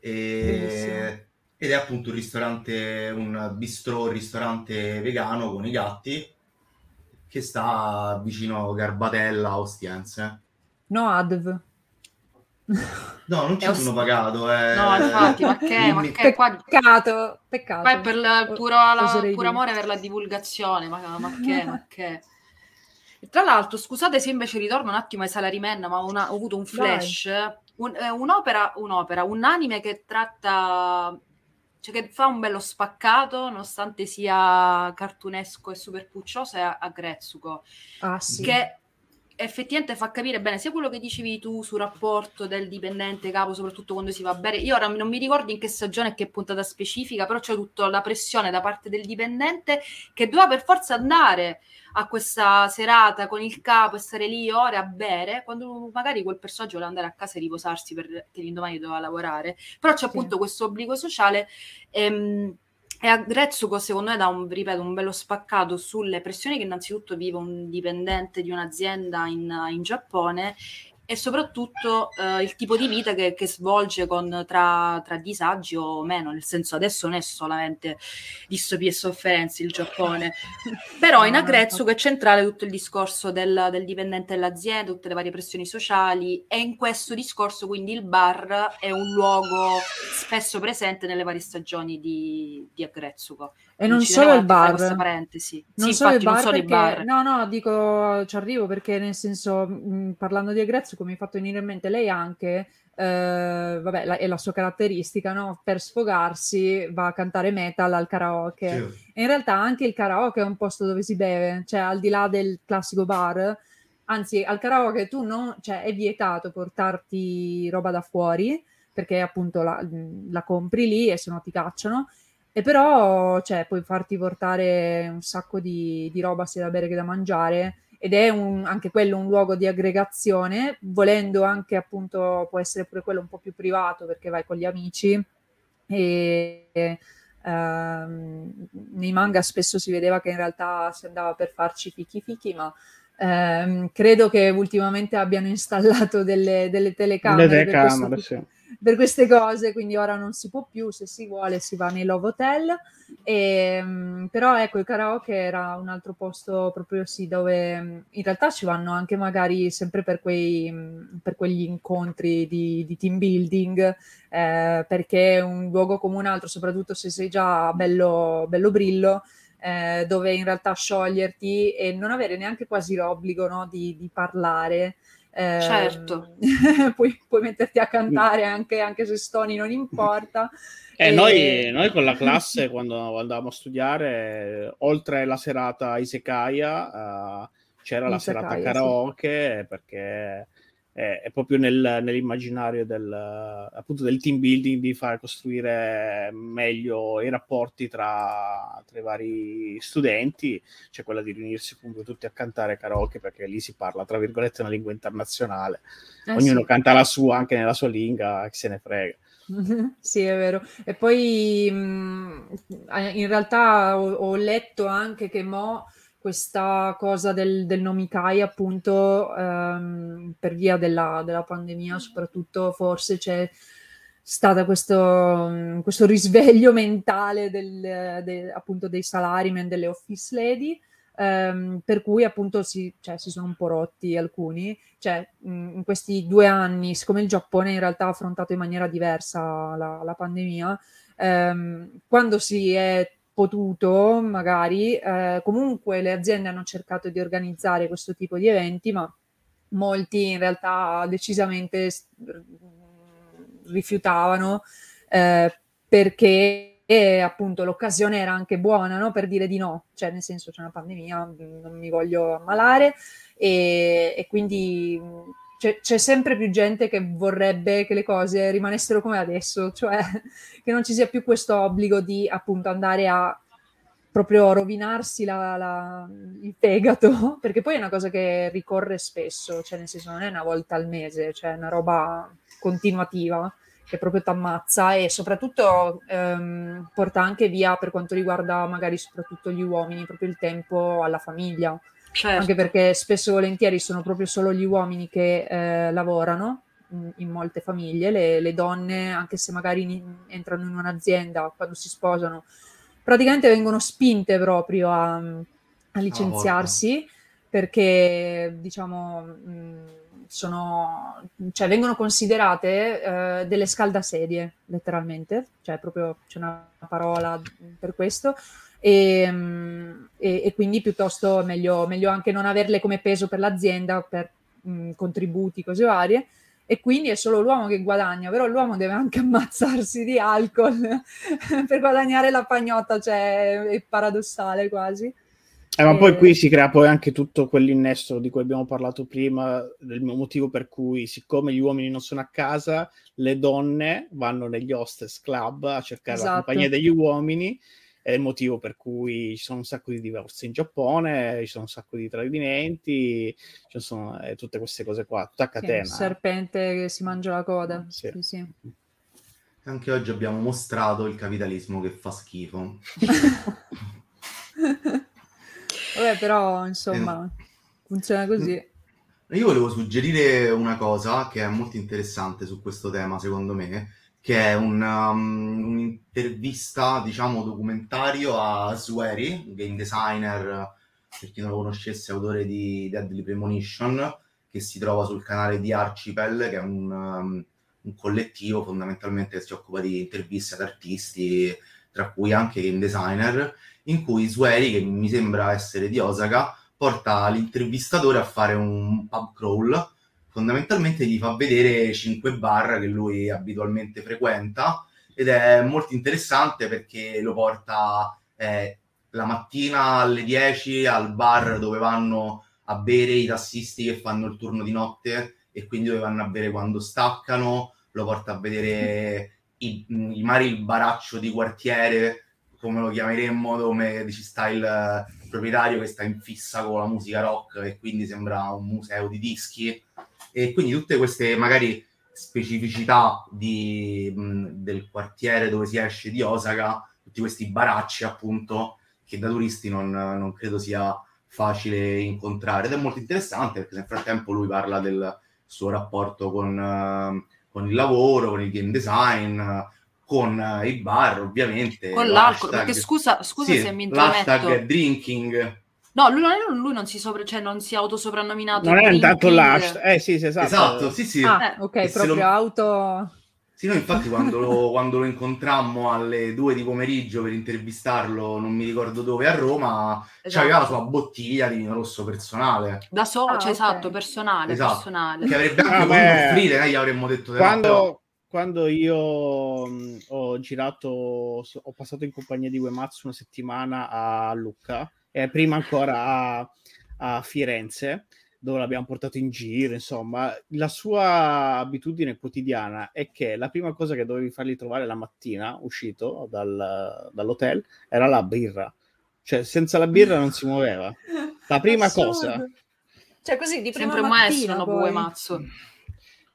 e- ed è appunto un ristorante, un bistro, un ristorante vegano con i gatti che sta vicino a Garbatella, a Ostiense. No Adv. No, non ci È sono Ost- pagato. Eh. No, infatti, ma che, ma che qua, Peccato, peccato. qua è per il puro, la- dire. amore per la divulgazione, ma, ma che, ma che. Tra l'altro, scusate se invece ritorno un attimo ai Salaryman, ma ho, una- ho avuto un flash, un- eh, un'opera, un'opera, un anime che tratta, cioè che fa un bello spaccato, nonostante sia cartunesco e super puccioso, è Agretsuko. Ah sì. che effettivamente fa capire bene sia quello che dicevi tu sul rapporto del dipendente capo, soprattutto quando si va a bere. Io ora non mi ricordo in che stagione e che puntata specifica, però c'è tutta la pressione da parte del dipendente che doveva per forza andare a questa serata con il capo e stare lì ore a bere, quando magari quel personaggio voleva andare a casa e riposarsi perché l'indomani doveva lavorare. Però c'è Sì. appunto questo obbligo sociale. ehm, e a Grezzuko, secondo me, dà un, ripeto, un bello spaccato sulle pressioni che innanzitutto vive un dipendente di un'azienda in, in Giappone e soprattutto eh, il tipo di vita che, che svolge con, tra, tra disagi o meno, nel senso adesso non è solamente distopie e sofferenze il Giappone, però in Agretsuko è centrale tutto il discorso del, del dipendente dell'azienda, tutte le varie pressioni sociali e in questo discorso quindi il bar è un luogo spesso presente nelle varie stagioni di, di Agretsuko. E non solo il bar. questa parentesi. Non sì, solo infatti, il bar, non solo perché, bar. no, no, dico, ci arrivo perché nel senso, mh, parlando di Agrezzo, mi ha fatto venire in mente lei anche, eh, vabbè, la- è la sua caratteristica, no? Per sfogarsi va a cantare metal al karaoke. Sì. E in realtà anche il karaoke è un posto dove si beve, cioè al di là del classico bar, anzi al karaoke tu non, cioè è vietato portarti roba da fuori perché appunto la, la compri lì e se no ti cacciano. E però, cioè, puoi farti portare un sacco di, di roba sia da bere che da mangiare ed è un- anche quello un luogo di aggregazione, volendo anche appunto può essere pure quello un po' più privato perché vai con gli amici e ehm, nei manga spesso si vedeva che in realtà si andava per farci fichi fichi, ma ehm, credo che ultimamente abbiano installato delle, delle telecamere Le telecamere, sì. Per queste cose, quindi ora non si può più, se si vuole si va nei Love Hotel. E, mm, però ecco, il karaoke era un altro posto proprio sì, dove in realtà ci vanno anche magari sempre per, quei, per quegli incontri di, di team building, eh, perché è un luogo come un altro, soprattutto se sei già bello, bello brillo. Eh, dove in realtà scioglierti e non avere neanche quasi l'obbligo no, di, di parlare, eh, certo. puoi, puoi, metterti a cantare anche, anche se stoni, non importa. Eh, e... noi, noi, con la classe, quando andavamo a studiare, oltre la serata Isekaya, uh, c'era Isekaya, la serata karaoke, sì. perché è, è proprio nel, nell'immaginario del, appunto del team building di far costruire meglio i rapporti tra, tra i vari studenti, c'è quella di riunirsi comunque tutti a cantare karaoke perché lì si parla tra virgolette una lingua internazionale, eh, ognuno sì. canta la sua anche nella sua lingua, chi se ne frega. Sì, è vero. E poi mh, in realtà ho, ho, letto anche che Mo questa cosa del, del nomikai appunto ehm, per via della, della, pandemia soprattutto forse c'è stato questo, questo risveglio mentale del, de, appunto dei salaryman delle office lady ehm, per cui appunto si, cioè, si, sono un po' rotti alcuni. Cioè in questi due anni siccome il Giappone in realtà ha affrontato in maniera diversa la, la pandemia ehm, quando si è potuto, magari, eh, comunque le aziende hanno cercato di organizzare questo tipo di eventi, ma molti in realtà decisamente rifiutavano eh, perché appunto l'occasione era anche buona no? per dire di no, cioè nel senso c'è una pandemia, non mi voglio ammalare e, e quindi c'è, c'è, sempre più gente che vorrebbe che le cose rimanessero come adesso, cioè che non ci sia più questo obbligo di appunto andare a proprio rovinarsi la, la, il fegato, perché poi è una cosa che ricorre spesso, cioè nel senso non è una volta al mese, cioè è una roba continuativa che proprio ti ammazza e soprattutto ehm, porta anche via per quanto riguarda magari soprattutto gli uomini, proprio il tempo alla famiglia certo. anche perché spesso e volentieri sono proprio solo gli uomini che eh, lavorano in, in, molte famiglie, le, le, donne, anche se magari in, entrano in un'azienda quando si sposano, praticamente vengono spinte proprio a, a licenziarsi oh, perché diciamo mh, sono, cioè, vengono considerate eh, delle scaldasedie letteralmente, cioè proprio c'è una parola per questo e, ehm, e, e quindi piuttosto meglio, meglio, anche non averle come peso per l'azienda, per mh, contributi, cose varie. E quindi è solo l'uomo che guadagna, però l'uomo deve anche ammazzarsi di alcol per guadagnare la pagnotta, cioè è paradossale quasi. Eh, ma poi qui si crea poi anche tutto quell'innesto di cui abbiamo parlato prima, del motivo per cui, siccome gli uomini non sono a casa, le donne vanno negli hostess club a cercare esatto. la compagnia degli uomini è il motivo per cui ci sono un sacco di divorzi in Giappone, ci sono un sacco di tradimenti, ci sono eh, tutte queste cose qua, tutta a catena. Sì, serpente che si mangia la coda. Sì. Sì, sì. Anche oggi abbiamo mostrato il capitalismo che fa schifo. Vabbè, però, insomma, eh. funziona così. Io volevo suggerire una cosa che è molto interessante su questo tema, secondo me, che è un, um, un'intervista, diciamo, documentario a Sueri, game designer, per chi non lo conoscesse, autore di Deadly Premonition, che si trova sul canale di Archipel, che è un, um, un collettivo fondamentalmente che si occupa di interviste ad artisti, tra cui anche game designer, in cui Sueri, che mi sembra essere di Osaka, porta l'intervistatore a fare un pub crawl fondamentalmente gli fa vedere cinque bar che lui abitualmente frequenta ed è molto interessante perché lo porta eh, la mattina alle 10 al bar dove vanno a bere i tassisti che fanno il turno di notte e quindi dove vanno a bere quando staccano, lo porta a vedere i, i mari il baraccio di quartiere, come lo chiameremmo, dove ci sta il proprietario che sta in fissa con la musica rock e quindi sembra un museo di dischi. E quindi tutte queste magari specificità di, del quartiere dove si esce di Osaka, tutti questi baracci appunto che da turisti non, non credo sia facile incontrare. Ed è molto interessante perché nel frattempo lui parla del suo rapporto con, uh, con il lavoro, con il game design, con eh, i bar, ovviamente. Con l'alcol, perché scusa, scusa sì, se mi intrometto. L'hashtag drinking. No, lui, non- lui non si sopra, cioè non si è autosoprannominato. Non è intanto drinking. l'hash. Eh sì, sì, esatto. Esatto, sì, sì. Ah, Eh, ok, e proprio lo- auto... Sì, noi infatti quando lo, quando lo incontrammo alle due di pomeriggio per intervistarlo, non mi ricordo dove, a Roma, Esatto. c'aveva la sua bottiglia di vino rosso personale, Da solo, Ah, cioè ok. esatto, personale, Esatto. personale. che avrebbe anche Ah, voluto beh. offrire, noi gli avremmo detto Quando, quando io mh, ho girato, so- ho passato in compagnia di Uematsu una settimana a Lucca e prima ancora a, a Firenze, dove l'abbiamo portato in giro, insomma, la sua abitudine quotidiana è che la prima cosa che dovevi fargli trovare la mattina, uscito dal- dall'hotel, era la birra. Cioè, senza la birra non si muoveva. La prima Assurdo. cosa. Cioè così di prima Sempre maestro, mattina no, poi. Mazzo.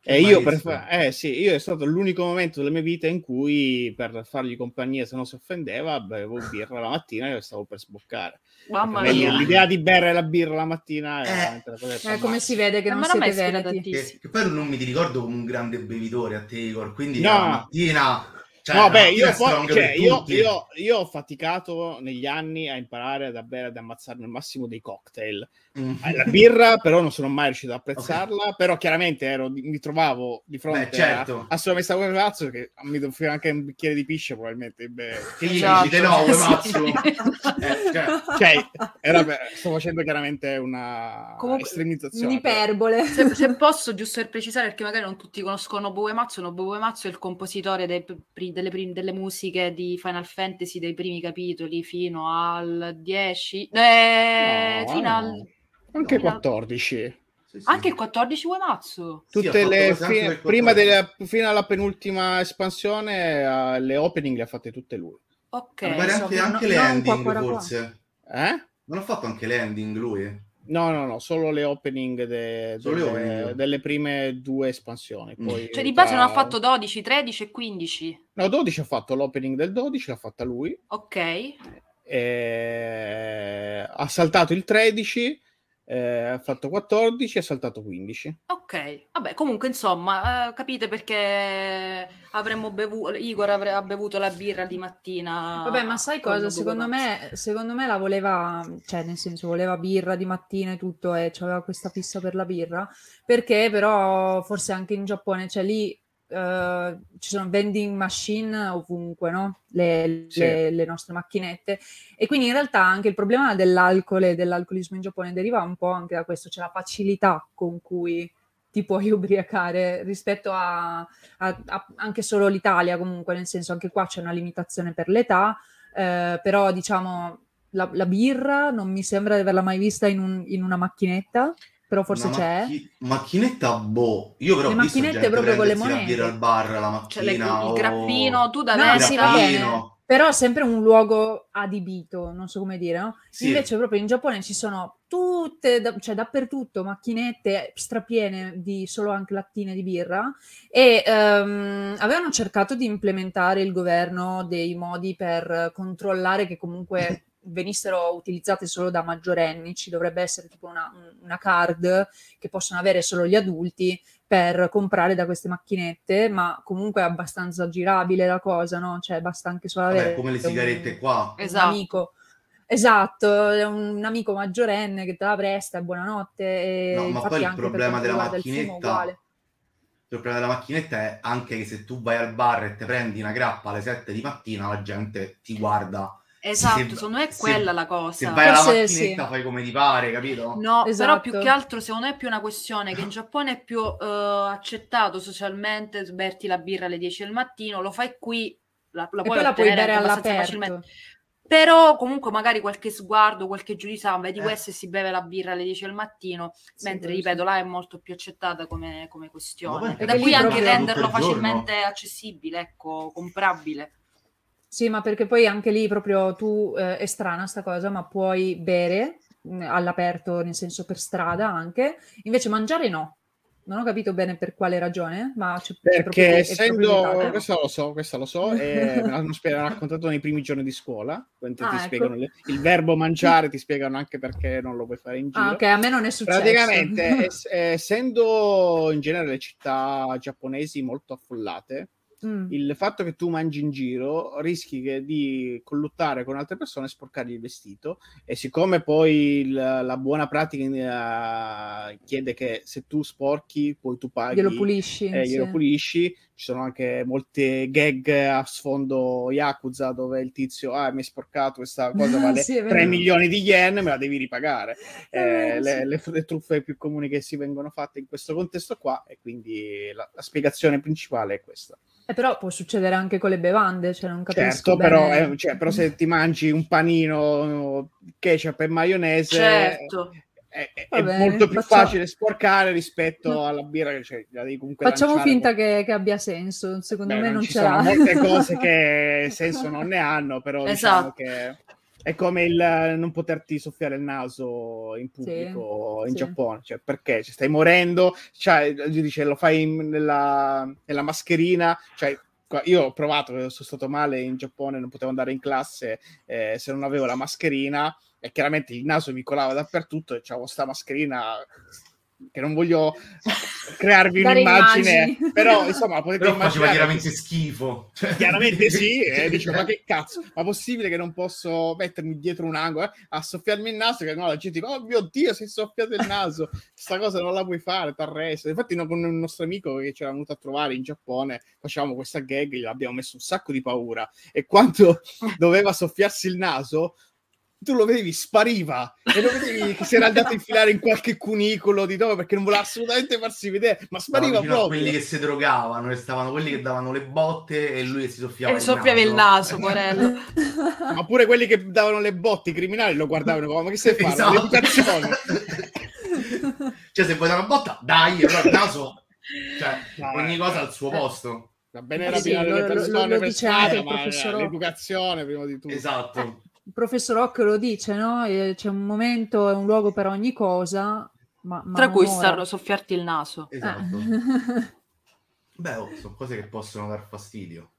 E io, fa- eh sì, io è stato l'unico momento della mia vita in cui per fargli compagnia, se non si offendeva, bevevo birra la mattina e stavo per sboccare. Mamma Per me mia. L'idea di bere la birra la mattina è Eh. Eh, come si vede che non ma siete veneti. tantissimo. che, che poi non mi ricordo come un grande bevitore a te, Igor, quindi No. la mattina... Cioè, no, beh, io, poi, cioè, io, io- io ho faticato negli anni a imparare ad bere ad ammazzarmi al massimo dei cocktail. Mm. Eh, La birra, però, non sono mai riuscito ad apprezzarla. Però, chiaramente, ero, mi trovavo di fronte Beh, certo. a, a sua messa come cazzo che mi offriva anche un bicchiere di pisce, probabilmente. beh, Che gli Esatto. dici, "Te no. Uematsu?" Eh, cioè, cioè, era, sto facendo chiaramente una Comunque, estremizzazione. Un'iperbole. Se, se posso, giusto per precisare, perché magari non tutti conoscono Nobuo Uematsu, Nobuo Uematsu è il compositore dei pri- delle, prim- delle musiche di Final Fantasy dei primi capitoli fino al 10, eh, No, fino no. al... Anche fino al- 14. sì, sì. Anche il 14 Uematsu. Tutte le fi- prima 14. della, fino alla penultima espansione, eh, le opening le ha fatte tutte lui. Ok. Mi pare anche, anche no- le non ending, qua, qua, forse. Eh? Non ha fatto anche le ending lui? No, no, no, solo le opening de- Solo le delle, opening. delle prime due espansioni. Mm. Poi Cioè di base tra- non ha fatto 12, 13 e 15. No, 12 ha fatto l'opening del 12, l'ha fatta lui. Ok. e ha saltato il 13, eh, ha fatto 14 e ha saltato 15. Ok, vabbè, comunque insomma, eh, capite perché avremmo bevuto, Igor avre- ha bevuto la birra di mattina. Vabbè, ma sai cosa? Secondo me, secondo me la voleva, cioè nel senso voleva birra di mattina e tutto e aveva questa fissa per la birra, perché però forse anche in Giappone, cioè lì eh, ci sono vending machine ovunque, no? Le, Sì. le- le nostre macchinette e quindi in realtà anche il problema dell'alcol e dell'alcolismo in Giappone deriva un po' anche da questo, cioè la facilità con cui ti puoi ubriacare rispetto a, a- a- anche solo l'Italia comunque, nel senso anche qua c'è una limitazione per l'età, eh, però diciamo la, la birra non mi sembra di averla mai vista in, un- in una macchinetta, però forse Una c'è. macchi- macchinetta, boh. Io però Le ho visto macchinette gente proprio con le prendersi la monete. birra al bar la Cioè, le- mattina. il o- grappino, tu da No, il sì, va bene. grappino. Però sempre un luogo adibito, non so come dire, no? Sì. Invece proprio in Giappone ci sono tutte, da- cioè dappertutto, macchinette strapiene di solo anche lattine di birra e ehm, avevano cercato di implementare il governo dei modi per controllare che comunque venissero utilizzate solo da maggiorenni, ci dovrebbe essere tipo una, una card che possono avere solo gli adulti per comprare da queste macchinette, ma comunque è abbastanza girabile la cosa, no? Cioè basta anche solo avere Vabbè, come le un- sigarette qua. un Esatto. amico. Esatto, è un, un amico maggiorenne che te la presta, e buonanotte. E No, ma poi il problema della macchinetta- uguale. Il problema della macchinetta è anche che se tu vai al bar e ti prendi una grappa alle 7 di mattina, la gente ti guarda. Esatto, Se- secondo me è se- quella la Se cosa. vai alla Forse macchinetta sì. fai come ti pare, capito? No, Esatto. però più che altro secondo me è più una questione che in Giappone è più eh, accettato socialmente berti la birra alle 10 del mattino, lo fai qui, la, la puoi poi la puoi bere abbastanza facilmente. all'aperto. Però comunque magari qualche sguardo, qualche giudizio, ah, vedi Eh. questo e si beve la birra alle 10 del mattino, Sì, mentre ripeto, sì. là è molto più accettata come, come questione. da qui anche renderlo facilmente accessibile, ecco, comprabile. Sì, ma perché poi anche lì proprio tu eh, è strana sta cosa, ma puoi bere mh, all'aperto, nel senso per strada anche, invece mangiare no. Non ho capito bene per quale ragione, ma c'è, c'è Perché proprio- è essendo, questo lo so, questo lo so, e me l'hanno spie- raccontato nei primi giorni di scuola, quando ti Ah, ecco. spiegano le- il verbo mangiare, ti spiegano anche perché non lo puoi fare in giro. Ah, ok, a me non è successo. Praticamente, es- essendo in genere le città giapponesi molto affollate, Mm. il fatto che tu mangi in giro rischi di colluttare con altre persone e sporcargli il vestito e siccome poi il- la buona pratica eh, chiede che se tu sporchi poi tu paghi Glielo pulisci. e glielo sì. pulisci ci sono anche molte gag a sfondo Yakuza dove il tizio ah mi hai sporcato questa cosa vale Sì, è 3 vero. milioni di yen me la devi ripagare Eh, vero, le, sì. le- le truffe più comuni che si vengono fatte in questo contesto qua e quindi la, la spiegazione principale è questa Eh, però può succedere anche con le bevande, cioè non capisco certo bene. però, eh, cioè, però se ti mangi un panino ketchup e maionese Certo. è, è- è bene, molto più facciamo- facile sporcare rispetto alla birra che cioè, la devi comunque Facciamo finta che, che abbia senso, secondo Beh, me non non ci ce sono molte cose che senso non ne hanno, però diciamo Esatto. che è come il non poterti soffiare il naso in pubblico in sì. Giappone, cioè perché Cioè, stai morendo, cioè, gli dice lo fai in- nella, nella mascherina, cioè io ho provato, sono stato male in Giappone, non potevo andare in classe eh, se non avevo la mascherina e chiaramente il naso mi colava dappertutto e c'avevo sta mascherina che non voglio crearvi un'immagine, immagini. però insomma potete Però faceva immaginare veramente schifo. Cioè- Chiaramente sì, e dicevo, ma che cazzo, ma possibile che non posso mettermi dietro un angolo eh, a soffiarmi il naso? Che no, la gente dice, oh mio Dio, si è soffiato il naso, questa cosa non la puoi fare, t'arresto. Infatti no, con un nostro amico che ci era venuto a trovare in Giappone, facevamo questa gag, gli abbiamo messo un sacco di paura, e quando doveva soffiarsi il naso, tu lo vedevi, spariva, e lo vedevi che si era andato a infilare in qualche cunicolo di dove, perché non voleva assolutamente farsi vedere, ma spariva a proprio. quelli che si drogavano e stavano quelli che davano le botte e lui che si soffiava E soffiava il naso, porello. ma pure quelli che davano le botte, i criminali lo guardavano come ma che stai facendo? Esatto. L'educazione. cioè, se vuoi dare una botta, dai, però il naso, cioè, No, ogni eh, cosa al suo eh. posto. Va bene Sì, rapinare lo- le lo- persone lo per dice anche strada, ma l'educazione prima di tutto. Esatto. Il professor Rock lo dice, no? Eh, C'è un momento e un luogo per ogni cosa, ma, ma Tra cui starlo soffiarti il naso. Eh. Esatto. Beh, oh, sono cose che possono dar fastidio.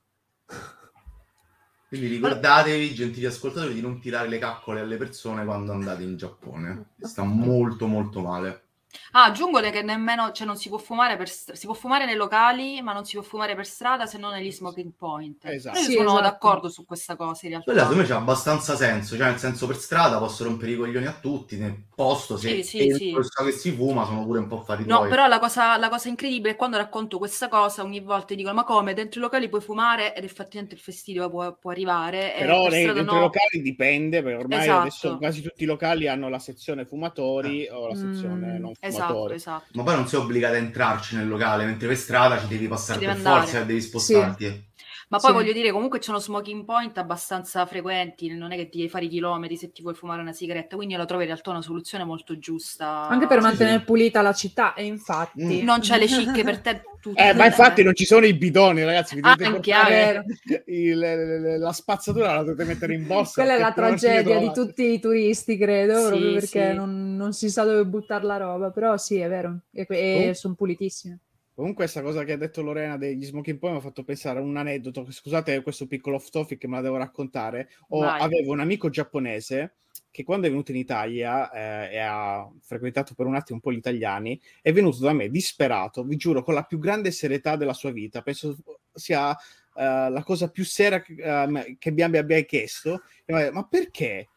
Quindi ricordatevi, gentili ascoltatori, di non tirare le caccole alle persone quando andate in Giappone. Sta molto molto male. Ah, aggiungo che nemmeno, cioè non si può fumare per stra- si può fumare nei locali, ma non si può fumare per strada se non negli smoking point. Esatto. Io Sì, sono esatto. d'accordo su questa cosa in realtà. Quella secondo me c'ha abbastanza senso, cioè nel senso per strada posso rompere i coglioni a tutti, nel posto se Sì, sì, sì. che si fuma sono pure un po' fatti No, tuoi. però la cosa, la cosa incredibile è quando racconto questa cosa ogni volta dicono ma come dentro i locali puoi fumare ed effettivamente il fastidio può, può arrivare. Però per strada dentro i no. locali dipende, perché ormai Esatto. adesso quasi tutti i locali hanno la sezione fumatori o la sezione Mm, non Esatto, fumatori. esatto. Ma poi non sei obbligato a entrarci nel locale, mentre per strada ci devi passare Ci per andare. forza e devi spostarti. Ma poi Sì. voglio dire, comunque c'è uno smoking point abbastanza frequenti, non è che ti devi fare i chilometri se ti vuoi fumare una sigaretta, quindi io la trovo in realtà una soluzione molto giusta. Anche per Sì, mantenere sì. pulita la città, e infatti... Mm. Non c'è le cicche per te tutte. Eh, ma infatti non ci sono i bidoni, ragazzi. Vi Ah, dovete anche, portare il- la spazzatura la dovete mettere in borsa. Quella è la tragedia di tutti i turisti, credo, Sì, proprio perché sì. non, non si sa dove buttare la roba, però sì, è vero, e, e Oh. sono pulitissime. Comunque, questa cosa che ha detto Lorena degli smoking point mi ha fatto pensare a un aneddoto. Scusate questo piccolo off topic che me la devo raccontare. Ho- Vai. avevo un amico giapponese che quando è venuto in Italia eh, e ha frequentato per un attimo un po' gli italiani, è venuto da me disperato, vi giuro, con la più grande serietà della sua vita. Penso sia eh, la cosa più seria che, eh, che mi abbia chiesto. Ma perché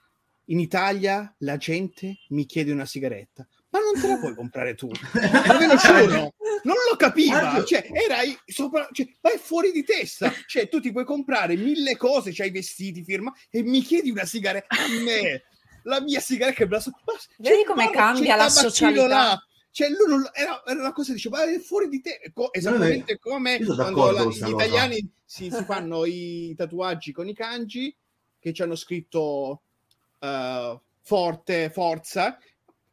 in Italia la gente mi chiede una sigaretta? Ma non te la puoi comprare tu? Ma ve lo giuro, non lo capiva, cioè, era sopra, cioè, ma è fuori di testa, cioè, tu ti puoi comprare mille cose, c'hai i vestiti, firma, e mi chiedi una sigaretta a me, la mia sigaretta che me la so- ma Vedi come cambia la socialità. là. Cioè, lui non, era, era una cosa, dice, ma è fuori di te, Co- esattamente come quando la- gli italiani si, si fanno i tatuaggi con i kanji, che ci hanno scritto eh, forte, forza,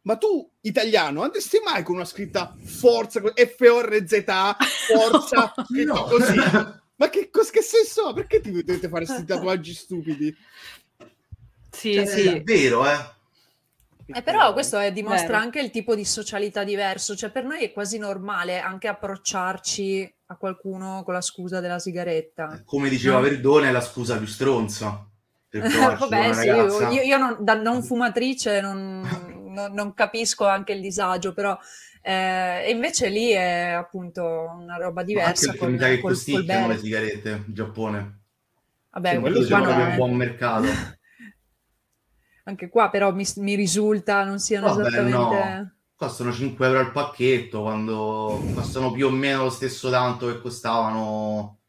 ma tu, italiano, andresti mai con una scritta forza, F-O-R-Z, forza, No. così? Ma che, cos- che senso ha? Perché ti dovete fare questi tatuaggi stupidi? Sì, Cioè, sì. È vero, eh. Eh, però questo è- dimostra Vero. anche il tipo di socialità diverso, cioè per noi è quasi normale anche approcciarci a qualcuno con la scusa della sigaretta. Come diceva No. Verdone, è la scusa più stronza Vabbè, sì, io, io non- da non fumatrice non, non- non capisco anche il disagio, però eh, e invece lì è appunto una roba Ma anche diversa perché col, che col, col le sigarette in Giappone. Vabbè, Sì, quello qua c'è non proprio è- un buon mercato. Anche qua però mi, mi risulta non siano Vabbè, esattamente... no. Costano 5 euro al pacchetto quando costano più o meno lo stesso tanto che costavano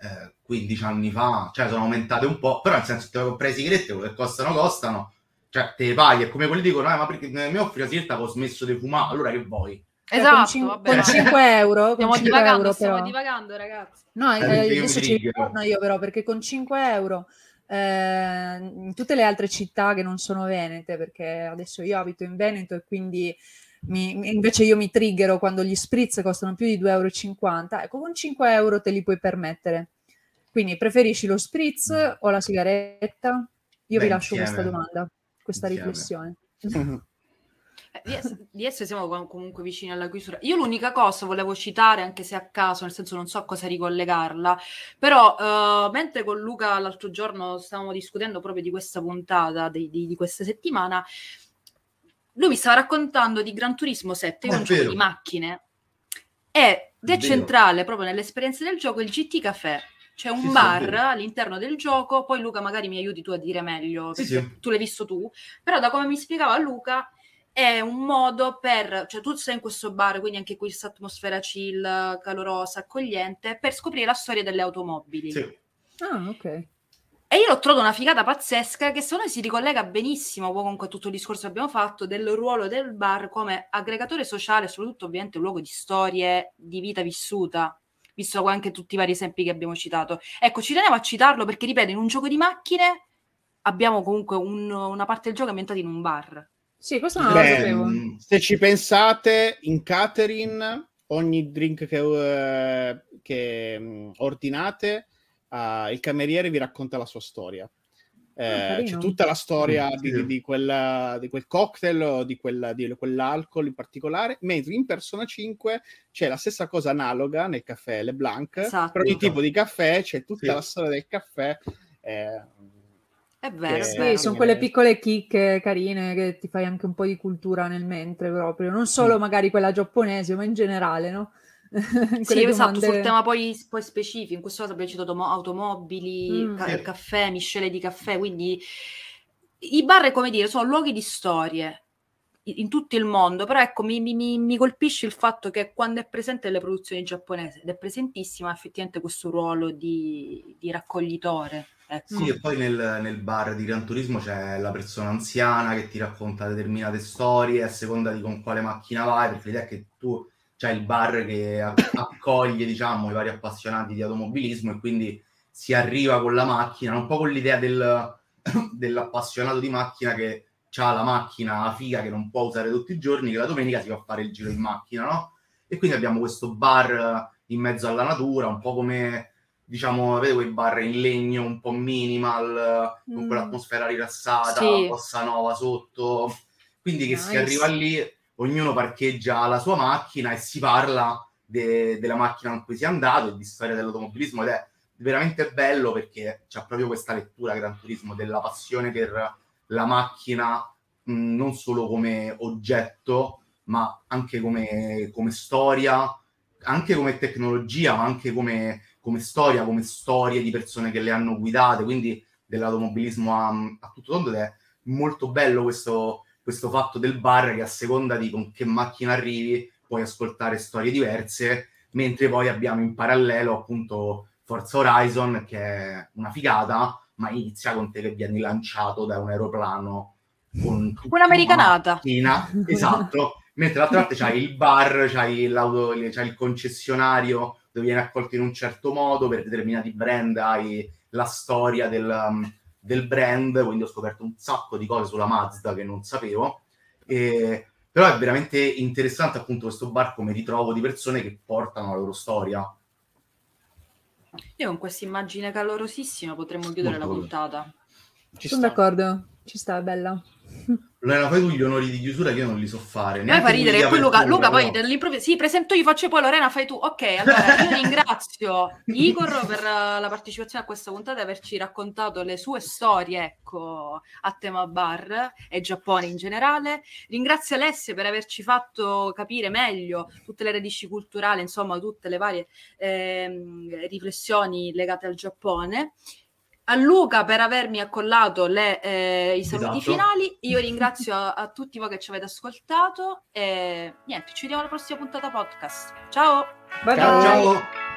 eh, 15 anni fa. Cioè sono aumentate un po', però nel senso te compri le sigarette, quello che costano, costano. Cioè te le paghi, è come quelli dicono, eh, ma perché mi offri la sigaretta che ho smesso di fumare, allora che vuoi? Cioè, Esatto, con, cin- vabbè. con 5 euro, Stiamo 5 divagando, euro stiamo divagando, ragazzi. No, Eh, eh, adesso ci ritorno io però, perché con 5 euro eh, in tutte le altre città che non sono venete, perché adesso io abito in Veneto e quindi mi- mi- invece io mi triggero quando gli spritz costano più di 2,50 euro, ecco con 5 euro te li puoi permettere. Quindi preferisci lo spritz o la sigaretta? Io Beh, vi lascio insieme. questa domanda, questa Insieme. riflessione. Eh, Di, ess- di essere siamo com- comunque vicini alla chiusura. Io l'unica cosa volevo citare, anche se a caso, nel senso non so a cosa ricollegarla, però eh, mentre con Luca l'altro giorno stavamo discutendo proprio di questa puntata di, di- di questa settimana, lui mi stava raccontando di Gran Turismo 7, io non gioco di macchine, e vero. è centrale proprio nell'esperienza del gioco il GT Café. C'è un Sì, sì, bar vero. all'interno del gioco, poi Luca magari mi aiuti tu a dire meglio, Sì, perché sì. tu l'hai visto tu, però da come mi spiegava Luca è un modo per, cioè tu sei in questo bar, quindi anche questa atmosfera chill, calorosa, accogliente, per scoprire la storia delle automobili. Sì. Ah, ok. E io l'ho trovato una figata pazzesca che secondo me si ricollega benissimo a tutto il discorso che abbiamo fatto del ruolo del bar come aggregatore sociale, soprattutto ovviamente un luogo di storie, di vita vissuta, visto anche tutti i vari esempi che abbiamo citato. Ecco, ci tenevo a citarlo perché, ripeto, in un gioco di macchine abbiamo comunque un- una parte del gioco ambientata in un bar. Sì, questo non lo Beh, sapevo. mm, Se ci pensate, in catering, ogni drink che, eh, che, mh, ordinate, ah, il cameriere vi racconta la sua storia. Eh, carino. c'è tutta la storia di, sì. di quella- di quel cocktail o di, quella- di quell'alcol in particolare, mentre in Persona 5 c'è la stessa cosa analoga nel caffè Leblanc. Esatto. Per ogni tipo di caffè c'è tutta Sì. la storia del caffè. eh, È vero, Che- è Sì, vero. sono quelle piccole chicche carine che ti fai anche un po' di cultura nel mentre proprio, non solo Mm. magari quella giapponese, ma in generale, no? Sì, esatto, domande- sul tema poi, poi specifico, in questo caso abbiamo citato mo- automobili, Mm. ca- Sì. caffè, miscele di caffè, quindi i bar, come dire, sono luoghi di storie in tutto il mondo, però ecco, mi, mi- mi- mi colpisce il fatto che quando è presente nelle produzioni giapponesi, ed è presentissima, ha effettivamente questo ruolo di, di raccoglitore. Ecco. Sì, e poi nel, nel bar di Gran Turismo c'è la persona anziana che ti racconta determinate storie a seconda di con quale macchina vai, perché l'idea è che tu c'hai il bar che accoglie, diciamo, i vari appassionati di automobilismo e quindi si arriva con la macchina, un po' con l'idea del, dell'appassionato di macchina che ha la macchina figa che non può usare tutti i giorni, che la domenica si va a fare il giro in macchina, no? E quindi abbiamo questo bar in mezzo alla natura, un po' come diciamo, avete quei bar in legno un po' minimal, con Mm. quell'atmosfera rilassata, Sì. bossa nova sotto. Quindi che si Nice. arriva lì, ognuno parcheggia la sua macchina e si parla de- della macchina con cui si è andato e di storia dell'automobilismo ed è veramente bello perché c'è proprio questa lettura Gran Turismo della passione per la macchina mh, non solo come oggetto ma anche come, come storia, anche come tecnologia, ma anche come, come storia, come storie di persone che le hanno guidate, quindi dell'automobilismo a, a tutto tondo ed è molto bello questo, questo fatto del bar che a seconda di con che macchina arrivi puoi ascoltare storie diverse, mentre poi abbiamo in parallelo appunto Forza Horizon che è una figata, ma inizia con te che vieni lanciato da un aeroplano con Un'americanata. una esatto. Mentre d'altra parte c'hai il bar, c'hai, l'auto, c'hai il concessionario dove vieni accolto in un certo modo, per determinati brand hai la storia del, um, del brand, quindi ho scoperto un sacco di cose sulla Mazda che non sapevo. E, però è veramente interessante appunto questo bar come ritrovo di persone che portano la loro storia. Io con questa immagine calorosissima potremmo chiudere Molto la puntata. ci Sono sta. d'accordo, ci sta, è bella. Lorena, fai tu gli onori di chiusura che io non li so fare. Neanche fa ridere che poi Luca, Luca poi dall'improvviso sì, presento io, faccio poi Lorena, fai tu. Ok, allora io ringrazio Igor per eh, la partecipazione a questa puntata e averci raccontato le sue storie, ecco, a tema bar e Giappone in generale. Ringrazio Alessia per averci fatto capire meglio tutte le radici culturali, insomma, tutte le varie ehm, riflessioni legate al Giappone. A Luca per avermi accollato le, eh, i saluti Esatto. finali. Io ringrazio a, a tutti voi che ci avete ascoltato e niente, ci vediamo alla prossima puntata podcast. Ciao! Bye Ciao. bye. Ciao.